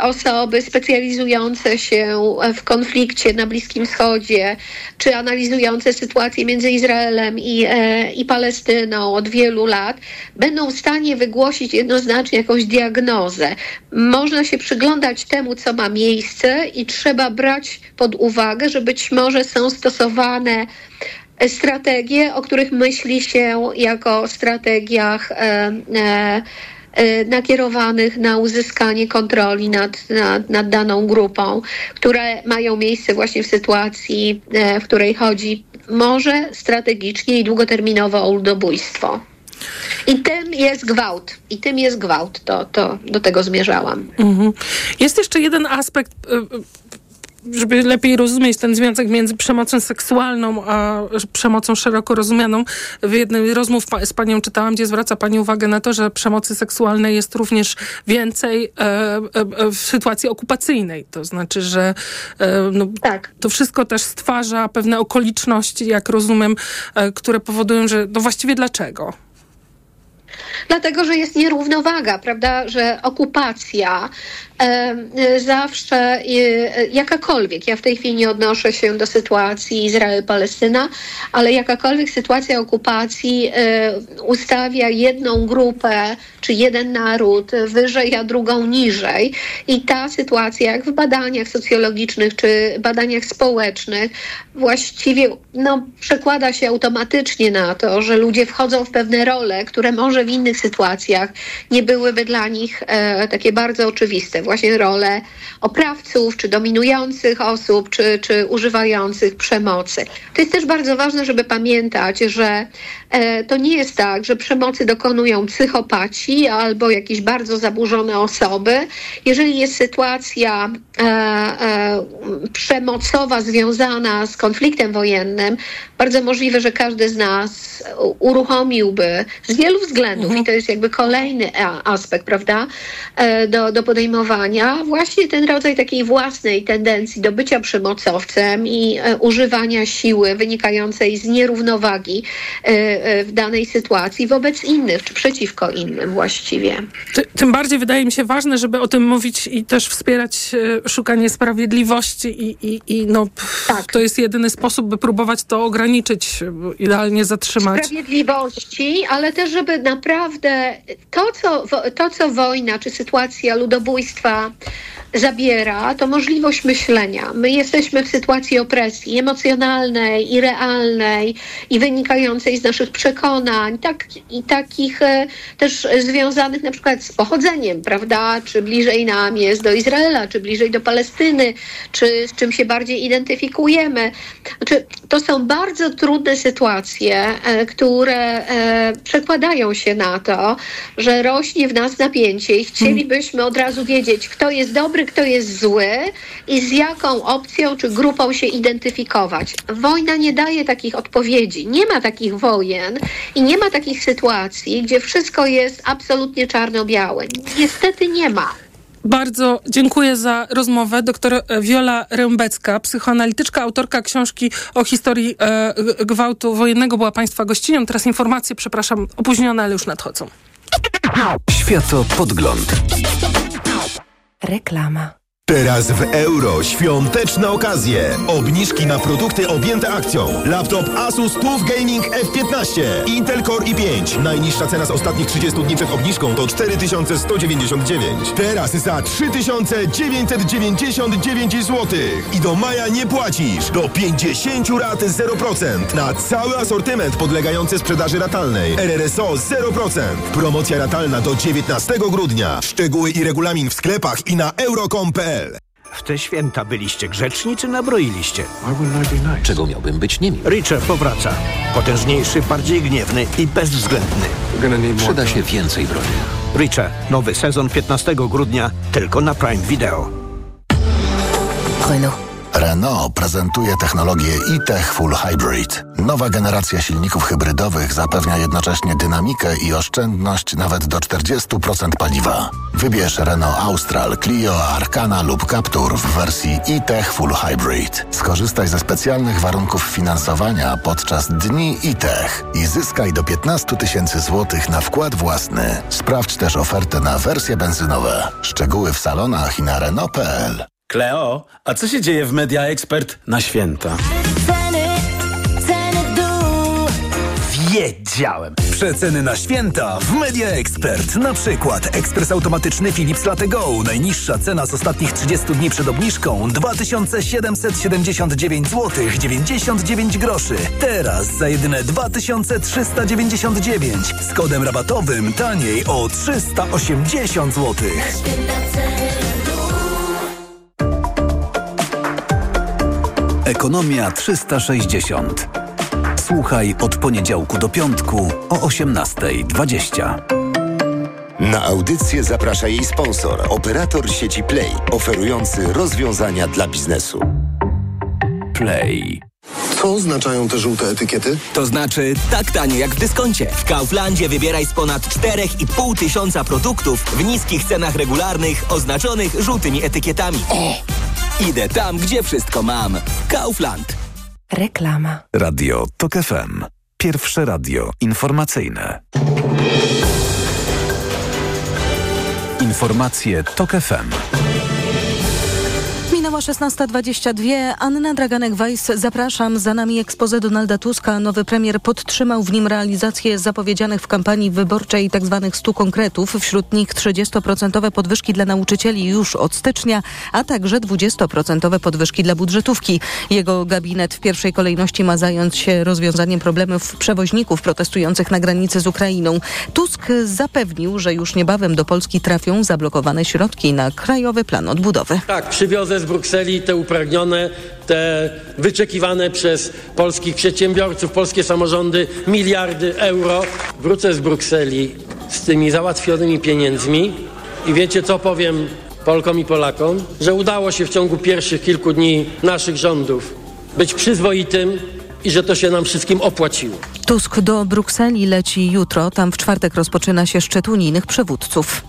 [SPEAKER 57] osoby specjalizujące się w konflikcie na Bliskim Wschodzie, czy analizujące sytuację między Izraelem i, e, i Palestyną od wielu lat, będą w stanie wygłosić jednoznacznie jakąś diagnozę. Można się przyglądać temu, co ma miejsce i trzeba brać pod uwagę, że być może są stosowane strategie, o których myśli się jako strategiach e, e, e, nakierowanych na uzyskanie kontroli nad, nad, nad, daną grupą, które mają miejsce właśnie w sytuacji, w której chodzi może strategicznie i długoterminowo o ludobójstwo. I tym jest gwałt. I tym jest gwałt. To, to do tego zmierzałam. Mhm.
[SPEAKER 58] Jest jeszcze jeden aspekt żeby lepiej rozumieć ten związek między przemocą seksualną a przemocą szeroko rozumianą. W jednej rozmów z panią czytałam, gdzie zwraca pani uwagę na to, że przemocy seksualnej jest również więcej e, e, w sytuacji okupacyjnej. To znaczy, że e, no, tak. to wszystko też stwarza pewne okoliczności, jak rozumiem, e, które powodują, że no właściwie dlaczego?
[SPEAKER 57] Dlatego, że jest nierównowaga, prawda, że okupacja zawsze jakakolwiek, ja w tej chwili nie odnoszę się do sytuacji Izrael-Palestyna, ale jakakolwiek sytuacja okupacji ustawia jedną grupę czy jeden naród wyżej, a drugą niżej. I ta sytuacja, jak w badaniach socjologicznych czy badaniach społecznych, właściwie no, przekłada się automatycznie na to, że ludzie wchodzą w pewne role, które może w innych sytuacjach nie byłyby dla nich e, takie bardzo oczywiste właśnie rolę oprawców, czy dominujących osób, czy, czy używających przemocy. To jest też bardzo ważne, żeby pamiętać, że e, to nie jest tak, że przemocy dokonują psychopaci albo jakieś bardzo zaburzone osoby. Jeżeli jest sytuacja e, e, przemocowa związana z konfliktem wojennym, bardzo możliwe, że każdy z nas uruchomiłby z wielu względów, i to jest jakby kolejny aspekt, prawda, e, do, do podejmowania, właśnie ten rodzaj takiej własnej tendencji do bycia przemocowcem i e, używania siły wynikającej z nierównowagi e, w danej sytuacji wobec innych, czy przeciwko innym właściwie.
[SPEAKER 6] Ty, tym bardziej wydaje mi się ważne, żeby o tym mówić i też wspierać szukanie sprawiedliwości i, i, i no, tak. to jest jedyny sposób, by próbować to ograniczyć, idealnie zatrzymać.
[SPEAKER 57] Sprawiedliwości, ale też, żeby naprawdę to, co, to, co wojna czy sytuacja ludobójstwa zabiera, to możliwość myślenia. My jesteśmy w sytuacji opresji emocjonalnej i realnej i wynikającej z naszych przekonań, tak, i takich e, też związanych na przykład z pochodzeniem, prawda? Czy bliżej nam jest do Izraela, czy bliżej do Palestyny, czy z czym się bardziej identyfikujemy. Znaczy, to są bardzo trudne sytuacje, e, które e, przekładają się na to, że rośnie w nas napięcie i chcielibyśmy od razu wiedzieć, kto jest dobry, kto jest zły i z jaką opcją czy grupą się identyfikować. Wojna nie daje takich odpowiedzi. Nie ma takich wojen i nie ma takich sytuacji, gdzie wszystko jest absolutnie czarno-białe. Niestety nie ma.
[SPEAKER 6] Bardzo dziękuję za rozmowę. Doktor Wiola Rębecka, psychoanalityczka, autorka książki o historii e, gwałtu wojennego, była Państwa gościnią. Teraz informacje, przepraszam, opóźnione, ale już nadchodzą.
[SPEAKER 8] Światopodgląd.
[SPEAKER 2] Reklama.
[SPEAKER 10] Teraz w euro świąteczne okazje. Obniżki na produkty objęte akcją. Laptop Asus TUF Gaming F15. Intel Core i5. Najniższa cena z ostatnich 30 dni przed obniżką to 4199. Teraz za 3999 zł. I do maja nie płacisz. Do 50 rat 0%. Na cały asortyment podlegający sprzedaży ratalnej. RRSO 0%. Promocja ratalna do 19 grudnia. Szczegóły i regulamin w sklepach i na euro.com.pl
[SPEAKER 9] w te święta byliście grzeczni czy nabroiliście?
[SPEAKER 59] Czego miałbym być nimi?
[SPEAKER 9] Richard powraca. Potężniejszy, bardziej gniewny i bezwzględny.
[SPEAKER 59] Przyda się więcej broni.
[SPEAKER 9] Richard, nowy sezon 15 grudnia tylko na Prime Video.
[SPEAKER 39] Renault. Renault prezentuje technologię e-Tech Full Hybrid. Nowa generacja silników hybrydowych zapewnia jednocześnie dynamikę i oszczędność nawet do 40% paliwa. Wybierz Renault Austral, Clio, Arcana lub Captur w wersji e-Tech Full Hybrid. Skorzystaj ze specjalnych warunków finansowania podczas dni e-Tech i zyskaj do 15 tysięcy złotych na wkład własny. Sprawdź też ofertę na wersje benzynowe. Szczegóły w salonach i na Renault.pl.
[SPEAKER 60] Kleo, a co się dzieje w Media Expert na święta? Ceny,
[SPEAKER 12] ceny. Wiedziałem. Przeceny na święta w Media Expert. Na przykład ekspres automatyczny Philips Latte Go. Najniższa cena z ostatnich 30 dni przed obniżką 2779 zł 99 groszy. Teraz za jedyne 2399 z kodem rabatowym taniej o 380 zł.
[SPEAKER 8] Ekonomia 360. Słuchaj od poniedziałku do piątku o 18.20.
[SPEAKER 61] Na audycję zaprasza jej sponsor, operator sieci Play, oferujący rozwiązania dla biznesu.
[SPEAKER 8] Play.
[SPEAKER 62] Co oznaczają te żółte etykiety?
[SPEAKER 63] To znaczy tak tanie jak w dyskoncie. W Kauflandzie wybieraj z ponad 4,5 tysiąca produktów w niskich cenach regularnych oznaczonych żółtymi etykietami. O! Idę tam, gdzie wszystko mam. Kaufland.
[SPEAKER 2] Reklama.
[SPEAKER 8] Radio TOK FM. Pierwsze radio informacyjne. Informacje TOK FM.
[SPEAKER 64] Minęła
[SPEAKER 2] Minęła 16.22. Anna Draganek-Weiss, zapraszam. Za nami ekspozę Donalda Tuska. Nowy premier podtrzymał w nim realizację zapowiedzianych w kampanii wyborczej tzw. Tak 100 konkretów. Wśród nich 30% podwyżki dla nauczycieli już od stycznia, a także 20% podwyżki dla budżetówki. Jego gabinet w pierwszej kolejności ma zająć się rozwiązaniem problemów przewoźników protestujących na granicy z Ukrainą. Tusk zapewnił, że już niebawem do Polski trafią zablokowane środki na Krajowy Plan Odbudowy.
[SPEAKER 18] Tak, przywiozę z Brukseli te upragnione, te wyczekiwane przez polskich przedsiębiorców, polskie samorządy miliardy euro. Wrócę z Brukseli z tymi załatwionymi pieniędzmi i wiecie co powiem Polkom i Polakom? Że udało się w ciągu pierwszych kilku dni naszych rządów być przyzwoitym i że to się nam wszystkim opłaciło.
[SPEAKER 2] Tusk do Brukseli leci jutro. Tam w czwartek rozpoczyna się szczyt unijnych przywódców.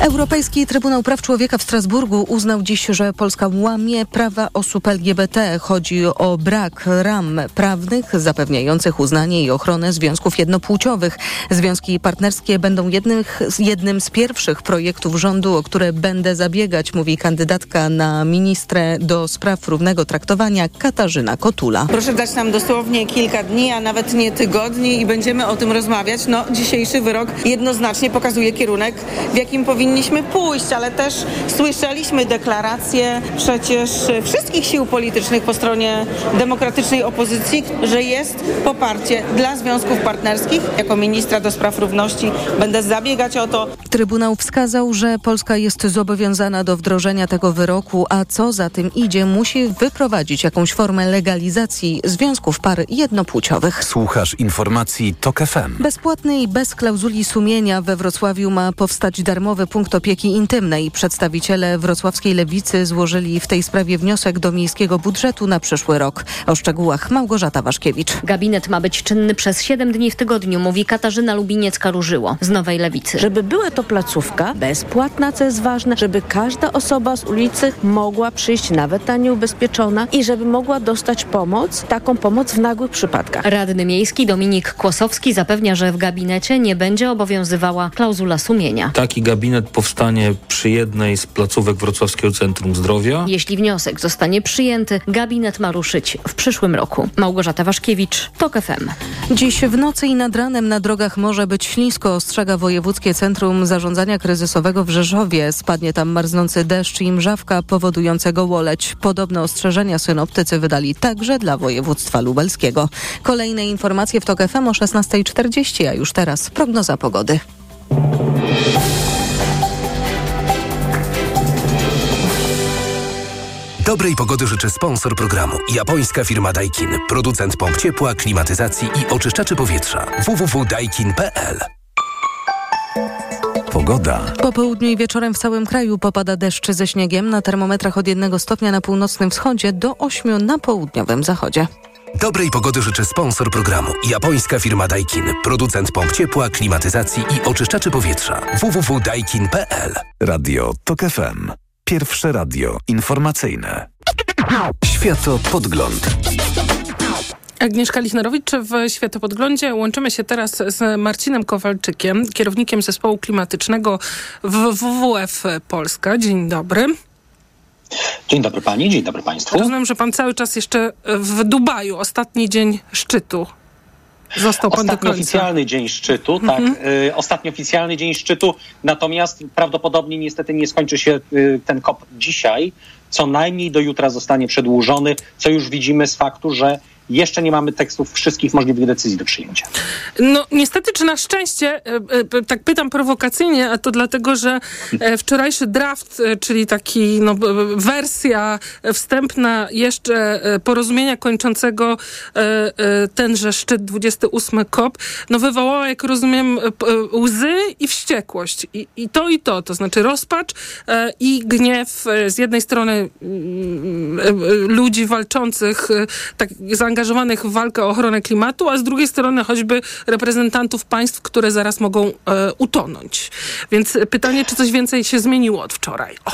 [SPEAKER 2] Europejski Trybunał Praw Człowieka w Strasburgu uznał dziś, że Polska łamie prawa osób LGBT. Chodzi o brak ram prawnych zapewniających uznanie i ochronę związków jednopłciowych. Związki partnerskie będą jednych, jednym z pierwszych projektów rządu, o które będę zabiegać, mówi kandydatka na ministrę do spraw równego traktowania Katarzyna Kotula.
[SPEAKER 65] Proszę dać nam dosłownie kilka dni, a nawet nie tygodni i będziemy o tym rozmawiać. No, dzisiejszy wyrok jednoznacznie pokazuje kierunek, w jakim powinniśmy pójść, ale też słyszeliśmy deklaracje przecież wszystkich sił politycznych po stronie demokratycznej opozycji, że jest poparcie dla związków partnerskich. Jako ministra do spraw równości będę zabiegać o to.
[SPEAKER 2] Trybunał wskazał, że Polska jest zobowiązana do wdrożenia tego wyroku, a co za tym idzie, musi wyprowadzić jakąś formę legalizacji związków par jednopłciowych.
[SPEAKER 8] Słuchasz informacji TOK FM.
[SPEAKER 2] Bezpłatny i bez klauzuli sumienia we Wrocławiu ma powstać darmowy punkt opieki intymnej. Przedstawiciele wrocławskiej lewicy złożyli w tej sprawie wniosek do miejskiego budżetu na przyszły rok. O szczegółach Małgorzata Waszkiewicz.
[SPEAKER 66] Gabinet ma być czynny przez 7 dni w tygodniu, mówi Katarzyna Lubiniec-Karuszyło z Nowej Lewicy.
[SPEAKER 67] Żeby była to placówka bezpłatna, co jest ważne, żeby każda osoba z ulicy mogła przyjść nawet ta nieubezpieczona i żeby mogła dostać pomoc, taką pomoc w nagłych przypadkach.
[SPEAKER 66] Radny miejski Dominik Kłosowski zapewnia, że w gabinecie nie będzie obowiązywała klauzula sumienia.
[SPEAKER 68] Taki gabinet powstanie przy jednej z placówek Wrocławskiego Centrum Zdrowia.
[SPEAKER 66] Jeśli wniosek zostanie przyjęty, gabinet ma ruszyć w przyszłym roku. Małgorzata Waszkiewicz, TOK FM.
[SPEAKER 2] Dziś w nocy i nad ranem na drogach może być ślisko, ostrzega Wojewódzkie Centrum Zarządzania Kryzysowego w Rzeszowie. Spadnie tam marznący deszcz i mrzawka powodującego łoleć. Podobne ostrzeżenia synoptycy wydali także dla województwa lubelskiego. Kolejne informacje w TOK FM o 16.40, a już teraz prognoza pogody.
[SPEAKER 11] Dobrej pogody życzy sponsor programu. Japońska firma Daikin. Producent pomp ciepła, klimatyzacji i oczyszczaczy powietrza. www.daikin.pl
[SPEAKER 8] Pogoda.
[SPEAKER 2] Po południu i wieczorem w całym kraju popada deszcz ze śniegiem. Na termometrach od 1 stopnia na północnym wschodzie do 8 na południowym zachodzie.
[SPEAKER 11] Dobrej pogody życzy sponsor programu. Japońska firma Daikin. Producent pomp ciepła, klimatyzacji i oczyszczaczy powietrza. www.daikin.pl
[SPEAKER 8] Radio TOK FM. Pierwsze radio informacyjne. Światopodgląd.
[SPEAKER 6] Agnieszka Lichnerowicz w Światopodglądzie. Łączymy się teraz z Marcinem Kowalczykiem, kierownikiem zespołu klimatycznego w WWF Polska. Dzień dobry.
[SPEAKER 69] Dzień dobry pani, dzień dobry państwu.
[SPEAKER 6] Rozumiem, że pan cały czas jeszcze w Dubaju, ostatni dzień szczytu. Został pan
[SPEAKER 69] Ostatni oficjalny dzień szczytu,
[SPEAKER 6] Mhm.
[SPEAKER 69] tak. Y, ostatni oficjalny dzień szczytu, natomiast prawdopodobnie niestety nie skończy się y, ten kop dzisiaj. Co najmniej do jutra zostanie przedłużony, co już widzimy z faktu, że jeszcze nie mamy tekstów wszystkich możliwych decyzji do przyjęcia.
[SPEAKER 6] No niestety, czy na szczęście, e, e, tak pytam prowokacyjnie, a to dlatego, że e, wczorajszy draft, czyli taki no, wersja wstępna jeszcze porozumienia kończącego tenże szczyt 28 COP, no wywołała, jak rozumiem, łzy i wściekłość. I, I to i to, to znaczy rozpacz i gniew z jednej strony mm, ludzi walczących, tak zaangażowanych w walkę o ochronę klimatu, a z drugiej strony choćby reprezentantów państw, które zaraz mogą e, utonąć. Więc pytanie, czy coś więcej się zmieniło od wczoraj? O.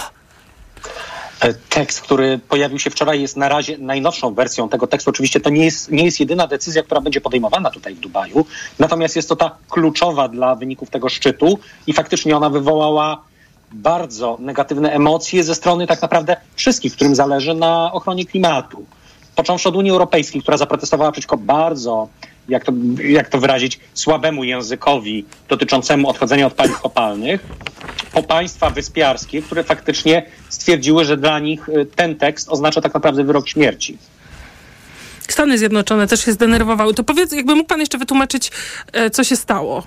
[SPEAKER 69] E, Tekst, który pojawił się wczoraj, jest na razie najnowszą wersją tego tekstu. Oczywiście to nie jest, nie jest jedyna decyzja, która będzie podejmowana tutaj w Dubaju, natomiast jest to ta kluczowa dla wyników tego szczytu i faktycznie ona wywołała bardzo negatywne emocje ze strony tak naprawdę wszystkich, którym zależy na ochronie klimatu. Począwszy od Unii Europejskiej, która zaprotestowała przeciwko bardzo, jak to, jak to wyrazić, słabemu językowi dotyczącemu odchodzenia od paliw kopalnych, po państwa wyspiarskie, które faktycznie stwierdziły, że dla nich y, ten tekst oznacza tak naprawdę wyrok śmierci.
[SPEAKER 6] Stany Zjednoczone też się zdenerwowały. To powiedz, jakby mógł pan jeszcze wytłumaczyć, e, co się stało?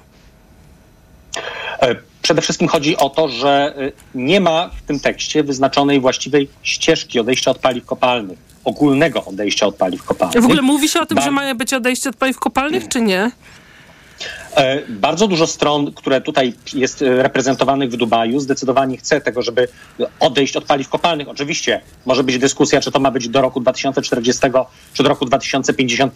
[SPEAKER 69] Przede wszystkim chodzi o to, że y, nie ma w tym tekście wyznaczonej właściwej ścieżki odejścia od paliw kopalnych, ogólnego odejścia od paliw kopalnych.
[SPEAKER 6] W ogóle mówi się o tym, że ma być odejście od paliw kopalnych, czy nie?
[SPEAKER 69] E, bardzo dużo stron, które tutaj jest e, reprezentowanych w Dubaju, zdecydowanie chce tego, żeby odejść od paliw kopalnych. Oczywiście może być dyskusja, czy to ma być do roku 2040, czy do roku 2050.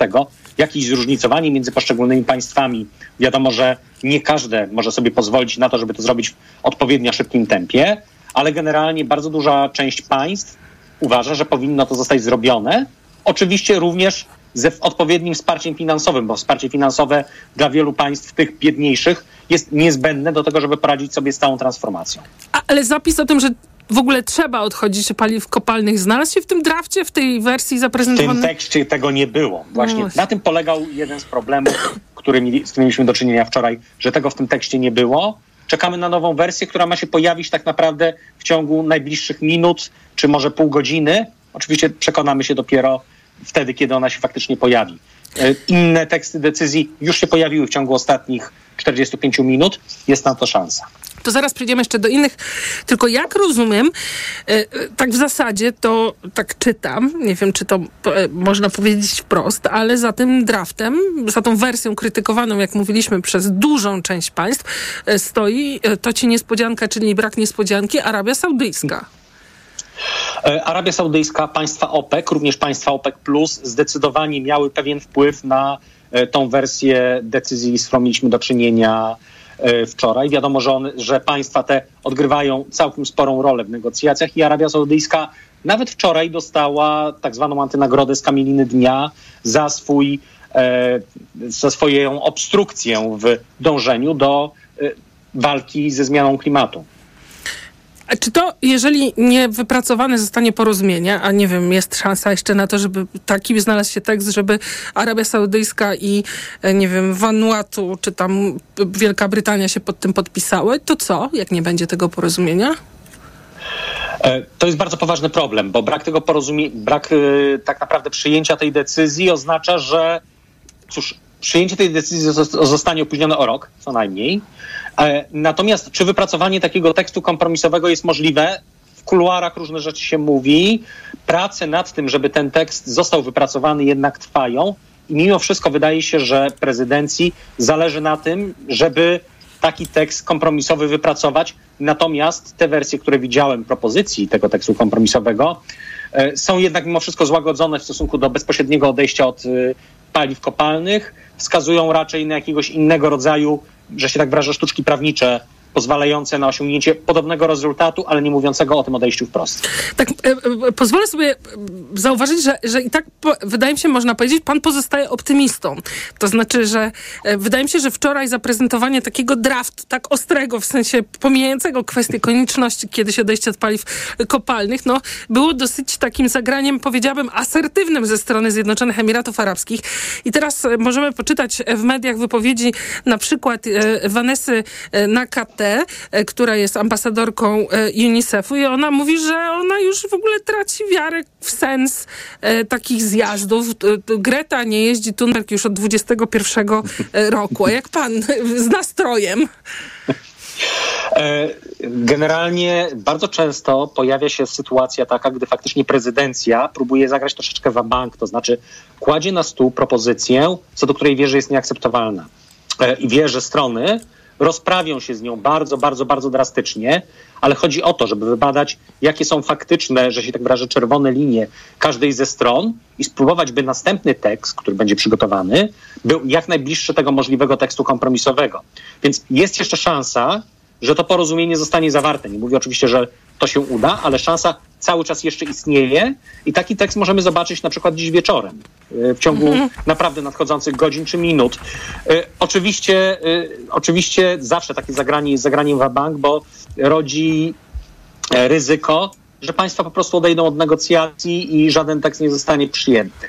[SPEAKER 69] Jakieś zróżnicowanie między poszczególnymi państwami. Wiadomo, że nie każde może sobie pozwolić na to, żeby to zrobić w odpowiednio szybkim tempie, ale generalnie bardzo duża część państw uważa, że powinno to zostać zrobione. Oczywiście również ze odpowiednim wsparciem finansowym, bo wsparcie finansowe dla wielu państw, tych biedniejszych, jest niezbędne do tego, żeby poradzić sobie z całą transformacją.
[SPEAKER 6] A, ale zapis o tym, że w ogóle trzeba odchodzić od paliw kopalnych, znalazł się w tym drafcie, w tej wersji zaprezentowanej?
[SPEAKER 69] W tym tekście tego nie było. Właśnie no na tym polegał jeden z problemów, który mieli, z którym mieliśmy do czynienia wczoraj, że tego w tym tekście nie było. Czekamy na nową wersję, która ma się pojawić tak naprawdę w ciągu najbliższych minut, czy może pół godziny. Oczywiście przekonamy się dopiero wtedy, kiedy ona się faktycznie pojawi. E, inne teksty decyzji już się pojawiły w ciągu ostatnich 45 minut. Jest na to szansa.
[SPEAKER 6] To zaraz przejdziemy jeszcze do innych. Tylko jak rozumiem, e, e, tak w zasadzie to tak czytam, nie wiem czy to można powiedzieć wprost, ale za tym draftem, za tą wersją krytykowaną, jak mówiliśmy, przez dużą część państw stoi to ci niespodzianka, czyli brak niespodzianki, Arabia Saudyjska.
[SPEAKER 69] E, Arabia Saudyjska, państwa OPEC, również państwa OPEC zdecydowanie miały pewien wpływ na e, tą wersję decyzji, z którą mieliśmy do czynienia e, wczoraj. Wiadomo, że, on, że państwa te odgrywają całkiem sporą rolę w negocjacjach i Arabia Saudyjska nawet wczoraj dostała tak zwaną antynagrodę z kamieniny dnia za swój za swoją obstrukcję w dążeniu do walki ze zmianą klimatu.
[SPEAKER 6] Czy to, jeżeli nie wypracowane zostanie porozumienie, a nie wiem, jest szansa jeszcze na to, żeby taki znalazł się tekst, żeby Arabia Saudyjska i, e, nie wiem, Vanuatu, czy tam Wielka Brytania się pod tym podpisały, to co, jak nie będzie tego porozumienia?
[SPEAKER 69] E, to jest bardzo poważny problem, bo brak tego porozumienia, brak e, tak naprawdę przyjęcia tej decyzji oznacza, że cóż, przyjęcie tej decyzji zostanie opóźnione o rok, co najmniej. E, natomiast czy wypracowanie takiego tekstu kompromisowego jest możliwe? W kuluarach różne rzeczy się mówi. Prace nad tym, żeby ten tekst został wypracowany, jednak trwają. I mimo wszystko wydaje się, że prezydencji zależy na tym, żeby taki tekst kompromisowy wypracować. Natomiast te wersje, które widziałem, propozycji tego tekstu kompromisowego, e, są jednak mimo wszystko złagodzone w stosunku do bezpośredniego odejścia od e, paliw kopalnych. Wskazują raczej na jakiegoś innego rodzaju że się tak wyrażę, sztuczki prawnicze pozwalające na osiągnięcie podobnego rezultatu, ale nie mówiącego o tym odejściu wprost.
[SPEAKER 6] Tak, e, e, pozwolę sobie zauważyć, że, że i tak wydaje mi się, można powiedzieć, pan pozostaje optymistą. To znaczy, że e, wydaje mi się, że wczoraj zaprezentowanie takiego draftu, tak ostrego, w sensie pomijającego kwestię konieczności kiedyś odejścia od paliw kopalnych, no, było dosyć takim zagraniem, powiedziałabym, asertywnym ze strony Zjednoczonych Emiratów Arabskich. I teraz możemy poczytać w mediach wypowiedzi na przykład Vanessy Nakat E, która jest ambasadorką e, UNICEF-u i ona mówi, że ona już w ogóle traci wiarę w sens e, takich zjazdów. Greta nie jeździ Thunberg już od 21 roku. A jak pan z nastrojem?
[SPEAKER 69] Generalnie bardzo często pojawia się sytuacja taka, gdy faktycznie prezydencja próbuje zagrać troszeczkę w bank, to znaczy kładzie na stół propozycję, co do której wie, że jest nieakceptowalna. I wie, że strony rozprawią się z nią bardzo, bardzo, bardzo drastycznie, ale chodzi o to, żeby wybadać, jakie są faktyczne, że się tak wyrażę, czerwone linie każdej ze stron i spróbować, by następny tekst, który będzie przygotowany, był jak najbliższy tego możliwego tekstu kompromisowego. Więc jest jeszcze szansa, że to porozumienie zostanie zawarte. Nie mówię oczywiście, że to się uda, ale szansa cały czas jeszcze istnieje i taki tekst możemy zobaczyć na przykład dziś wieczorem, e, w ciągu
[SPEAKER 6] Mhm.
[SPEAKER 69] naprawdę nadchodzących godzin czy minut. E, Oczywiście, e, oczywiście zawsze takie zagranie jest zagraniem w bank, bo rodzi ryzyko, że państwa po prostu odejdą od negocjacji i żaden tekst nie zostanie przyjęty.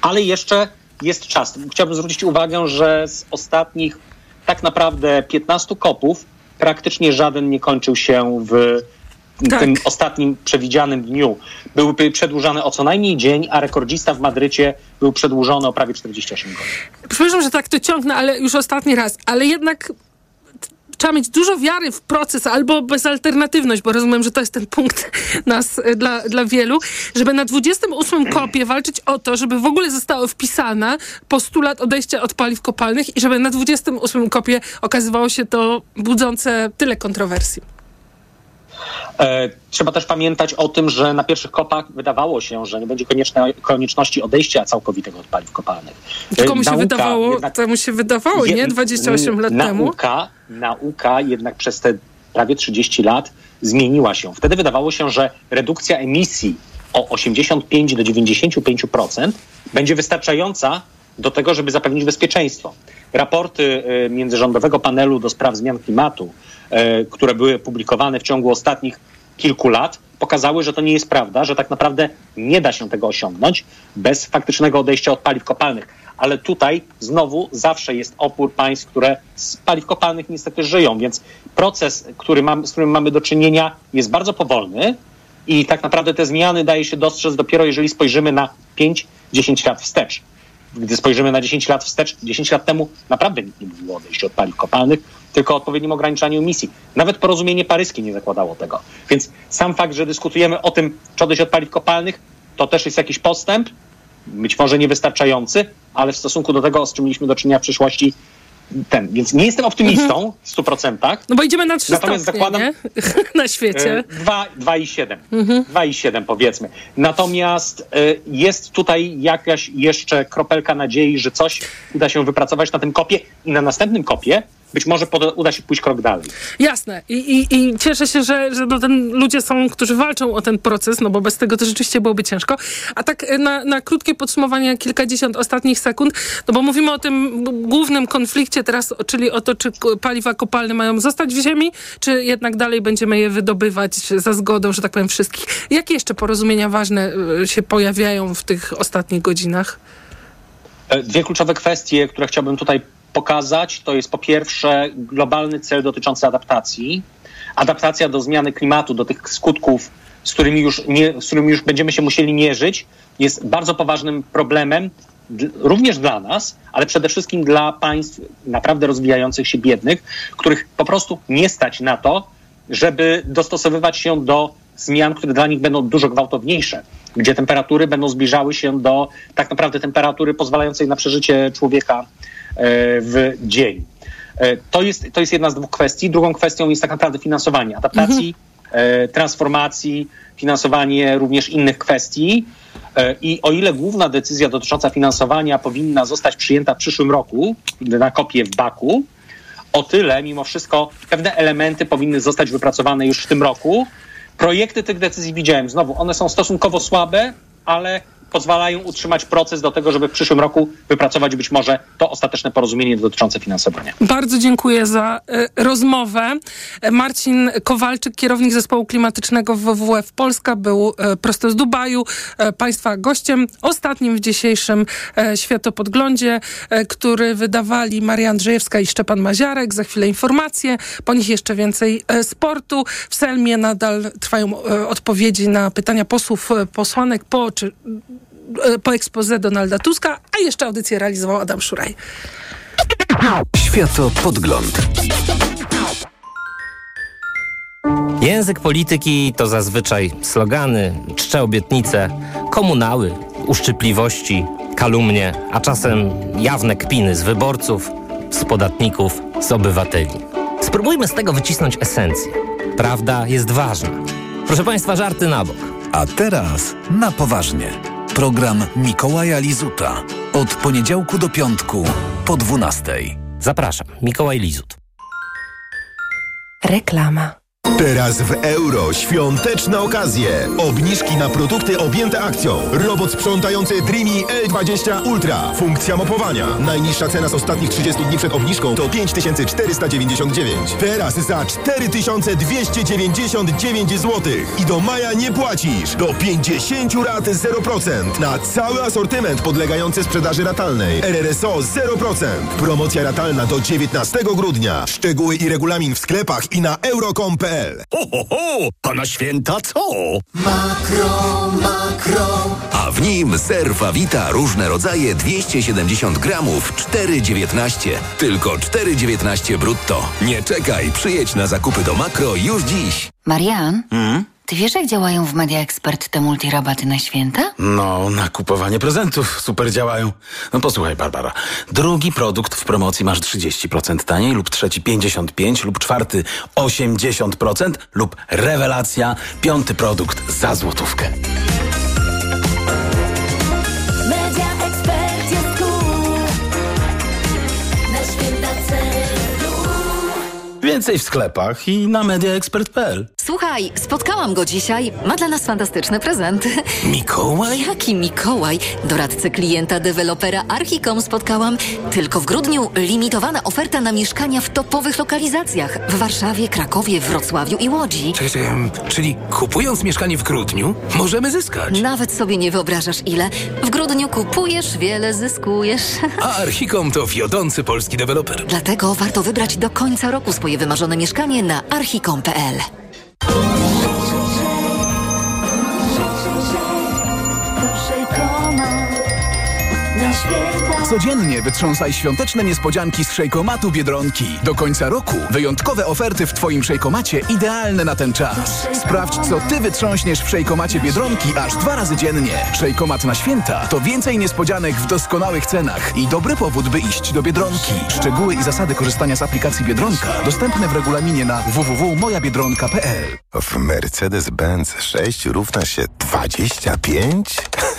[SPEAKER 69] Ale jeszcze jest czas. Chciałbym zwrócić uwagę, że z ostatnich tak naprawdę 15 kopów praktycznie żaden nie kończył się w
[SPEAKER 6] Tak.
[SPEAKER 69] tym ostatnim przewidzianym dniu. Były przedłużane o co najmniej dzień, a rekordzista w Madrycie był przedłużony o prawie 48 godzin.
[SPEAKER 6] Przepraszam, że tak to ciągnę, ale już ostatni raz. Ale jednak trzeba mieć dużo wiary w proces albo bezalternatywność, bo rozumiem, że to jest ten punkt nas y, dla, dla wielu, żeby na 28 kopie walczyć o to, żeby w ogóle zostało wpisane postulat odejścia od paliw kopalnych i żeby na 28 kopie okazywało się to budzące tyle kontrowersji.
[SPEAKER 69] E, Trzeba też pamiętać o tym, że na pierwszych kopach wydawało się, że nie będzie konieczne, konieczności odejścia całkowitego od paliw kopalnych. E,
[SPEAKER 6] Komu się
[SPEAKER 69] nauka
[SPEAKER 6] wydawało,
[SPEAKER 69] jednak-
[SPEAKER 6] temu się wydawało, nie? 28 lat temu.
[SPEAKER 69] nauka, Nauka jednak przez te prawie 30 lat zmieniła się. Wtedy wydawało się, że redukcja emisji o 85 do 95% będzie wystarczająca do tego, żeby zapewnić bezpieczeństwo. Raporty e, międzyrządowego panelu do spraw zmian klimatu, które były publikowane w ciągu ostatnich kilku lat, pokazały, że to nie jest prawda, że tak naprawdę nie da się tego osiągnąć bez faktycznego odejścia od paliw kopalnych. Ale tutaj znowu zawsze jest opór państw, które z paliw kopalnych niestety żyją, więc proces, który mam, z którym mamy do czynienia, jest bardzo powolny i tak naprawdę te zmiany daje się dostrzec dopiero, jeżeli spojrzymy na 5-10 lat wstecz. Gdy spojrzymy na 10 lat wstecz, 10 lat temu naprawdę nikt nie mówił o odejściu od paliw kopalnych, tylko o odpowiednim ograniczaniu emisji. Nawet porozumienie paryskie nie zakładało tego. Więc sam fakt, że dyskutujemy o tym, czy odejść od paliw kopalnych, to też jest jakiś postęp, być może niewystarczający, ale w stosunku do tego, z czym mieliśmy do czynienia w przyszłości, ten. Więc nie jestem optymistą w 100%.
[SPEAKER 6] No bo idziemy na 3
[SPEAKER 69] Natomiast
[SPEAKER 6] stopnie,
[SPEAKER 69] zakładam-
[SPEAKER 6] nie? na świecie.
[SPEAKER 69] E, dwa- 2,7.
[SPEAKER 6] Mhm.
[SPEAKER 69] 2,7 powiedzmy. Natomiast e, jest tutaj jakaś jeszcze kropelka nadziei, że coś uda się wypracować na tym kopie i na następnym kopie być może uda się pójść krok dalej.
[SPEAKER 6] Jasne. I, i, i cieszę się, że, że no ten, ludzie są, którzy walczą o ten proces, no bo bez tego to rzeczywiście byłoby ciężko. A tak e, na, na krótkie podsumowanie, kilkadziesiąt ostatnich sekund, no bo mówimy o tym głównym konflikcie teraz, czyli o to, czy paliwa kopalne mają zostać w ziemi, czy jednak dalej będziemy je wydobywać za zgodą, że tak powiem, wszystkich. Jakie jeszcze porozumienia ważne e, się pojawiają w tych ostatnich godzinach?
[SPEAKER 69] E, Dwie kluczowe kwestie, które chciałbym tutaj pokazać, to jest po pierwsze globalny cel dotyczący adaptacji. Adaptacja do zmiany klimatu, do tych skutków, z którymi już, nie, z którymi już będziemy się musieli mierzyć, jest bardzo poważnym problemem, również dla nas, ale przede wszystkim dla państw naprawdę rozwijających się biednych, których po prostu nie stać na to, żeby dostosowywać się do zmian, które dla nich będą dużo gwałtowniejsze, gdzie temperatury będą zbliżały się do tak naprawdę temperatury pozwalającej na przeżycie człowieka w dzień. E, To jest, to jest jedna z dwóch kwestii. Drugą kwestią jest tak naprawdę finansowanie adaptacji, e, transformacji, finansowanie również innych kwestii. E, I o ile główna decyzja dotycząca finansowania powinna zostać przyjęta w przyszłym roku na kopię w Baku, o tyle mimo wszystko pewne elementy powinny zostać wypracowane już w tym roku. Projekty tych decyzji widziałem. Znowu, one są stosunkowo słabe, ale pozwalają utrzymać proces do tego, żeby w przyszłym roku wypracować być może to ostateczne porozumienie dotyczące finansowania.
[SPEAKER 6] Bardzo dziękuję za e, rozmowę. Marcin Kowalczyk, kierownik zespołu klimatycznego WWF Polska, był e, prosto z Dubaju e, Państwa gościem, ostatnim w dzisiejszym światopodglądzie, który wydawali Maria Andrzejewska i Szczepan Maziarek. Za chwilę informacje, po nich jeszcze więcej sportu. W Selmie nadal trwają odpowiedzi na pytania posłów, posłanek po, czy, po ekspoze Donalda Tuska, a jeszcze audycję realizował Adam Szuraj.
[SPEAKER 8] Światopodgląd.
[SPEAKER 70] Język polityki to zazwyczaj slogany, czcze obietnice, komunały, uszczypliwości, kalumnie, a czasem jawne kpiny z wyborców, z podatników, z obywateli. Spróbujmy z tego wycisnąć esencję. Prawda jest ważna. Proszę Państwa, żarty na bok.
[SPEAKER 8] A teraz na poważnie. Program Mikołaja Lizuta. Od poniedziałku do piątku po 12.
[SPEAKER 70] Zapraszam, Mikołaj Lizut.
[SPEAKER 71] Reklama.
[SPEAKER 10] Teraz w euro świąteczne okazje. Obniżki na produkty objęte akcją. Robot sprzątający Dreamy L20 Ultra. Funkcja mopowania. Najniższa cena z ostatnich 30 dni przed obniżką to 5499. Teraz za 4299 zł. I do maja nie płacisz. Do 50 rat 0%. Na cały asortyment podlegający sprzedaży ratalnej. RRSO 0%. Promocja ratalna do 19 grudnia. Szczegóły i regulamin w sklepach i na euro.com.pl
[SPEAKER 72] Ho, ho, ho! A na święta co?
[SPEAKER 73] Makro, makro.
[SPEAKER 12] A w nim ser Fawita różne rodzaje 270 gramów 4,19. Tylko 4,19 brutto. Nie czekaj, przyjedź na zakupy do Makro już dziś.
[SPEAKER 74] Marian,
[SPEAKER 72] Hmm?
[SPEAKER 74] Ty wiesz jak działają w Media Expert te multirabaty na święta?
[SPEAKER 42] No, na kupowanie prezentów super działają. No posłuchaj, Barbara. Drugi produkt w promocji masz 30% taniej, lub trzeci 55%, lub czwarty 80%, lub rewelacja, piąty produkt za złotówkę. Więcej w sklepach i na mediaexpert.pl.
[SPEAKER 9] Słuchaj, spotkałam go dzisiaj. Ma dla nas fantastyczne prezenty.
[SPEAKER 42] Mikołaj?
[SPEAKER 9] Jaki Mikołaj? Doradcę klienta dewelopera Archicom spotkałam. Tylko w grudniu limitowana oferta na mieszkania w topowych lokalizacjach. W Warszawie, Krakowie, Wrocławiu i Łodzi.
[SPEAKER 11] Czekaj, czekaj, czyli kupując mieszkanie w grudniu, możemy zyskać.
[SPEAKER 9] Nawet sobie nie wyobrażasz ile. W grudniu kupujesz, wiele zyskujesz.
[SPEAKER 11] A Archicom to wiodący polski deweloper.
[SPEAKER 9] Dlatego warto wybrać do końca roku swoje wymarzone mieszkanie na archicom.pl.
[SPEAKER 73] na święta.
[SPEAKER 8] Codziennie wytrząsaj świąteczne niespodzianki z szejkomatu Biedronki. Do końca roku wyjątkowe oferty w Twoim szejkomacie idealne na ten czas. Sprawdź, co Ty wytrząśniesz w szejkomacie Biedronki aż dwa razy dziennie. Szejkomat na święta to więcej niespodzianek w doskonałych cenach i dobry powód, by iść do Biedronki. Szczegóły i zasady korzystania z aplikacji Biedronka dostępne w regulaminie na www.mojabiedronka.pl
[SPEAKER 39] W Mercedes-Benz 6 równa się 25?